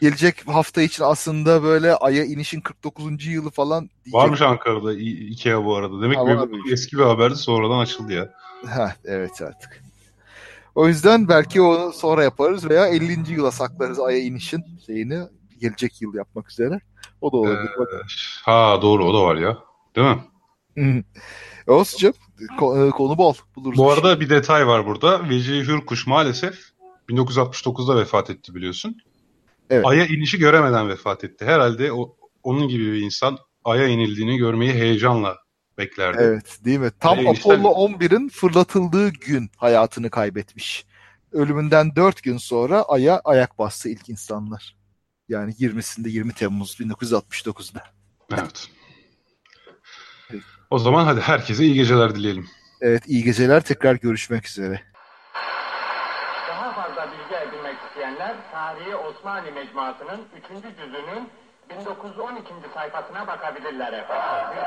gelecek hafta için aslında böyle Ay'a inişin 49. yılı falan diyecek. Varmış Ankara'da Ikea bu arada. Demek ki eski bir haberdi sonradan açıldı ya. Ha, evet artık. O yüzden belki onu sonra yaparız veya 50. yıla saklarız Ay'a inişin şeyini gelecek yıl yapmak üzere. O da olabilir. Ee, ha doğru o da var ya. Değil mi? Olsun Ko- konu bol. Buluruz Bu arada şey. bir detay var burada. Vecihi Hürkuş maalesef 1969'da vefat etti biliyorsun. Evet. Ay'a inişi göremeden vefat etti. Herhalde o, onun gibi bir insan Ay'a inildiğini görmeyi heyecanla beklerdi. Evet değil mi? Tam işte- Apollo 11'in fırlatıldığı gün hayatını kaybetmiş. Ölümünden 4 gün sonra Ay'a ayak bastı ilk insanlar. Yani 20'sinde 20 Temmuz 1969'da. Evet. O zaman hadi herkese iyi geceler dileyelim. Evet iyi geceler tekrar görüşmek üzere. Daha fazla bilgi edinmek isteyenler Tarihi Osmanlı Mecmuası'nın 3. cüzünün 1912. sayfasına bakabilirler efendim.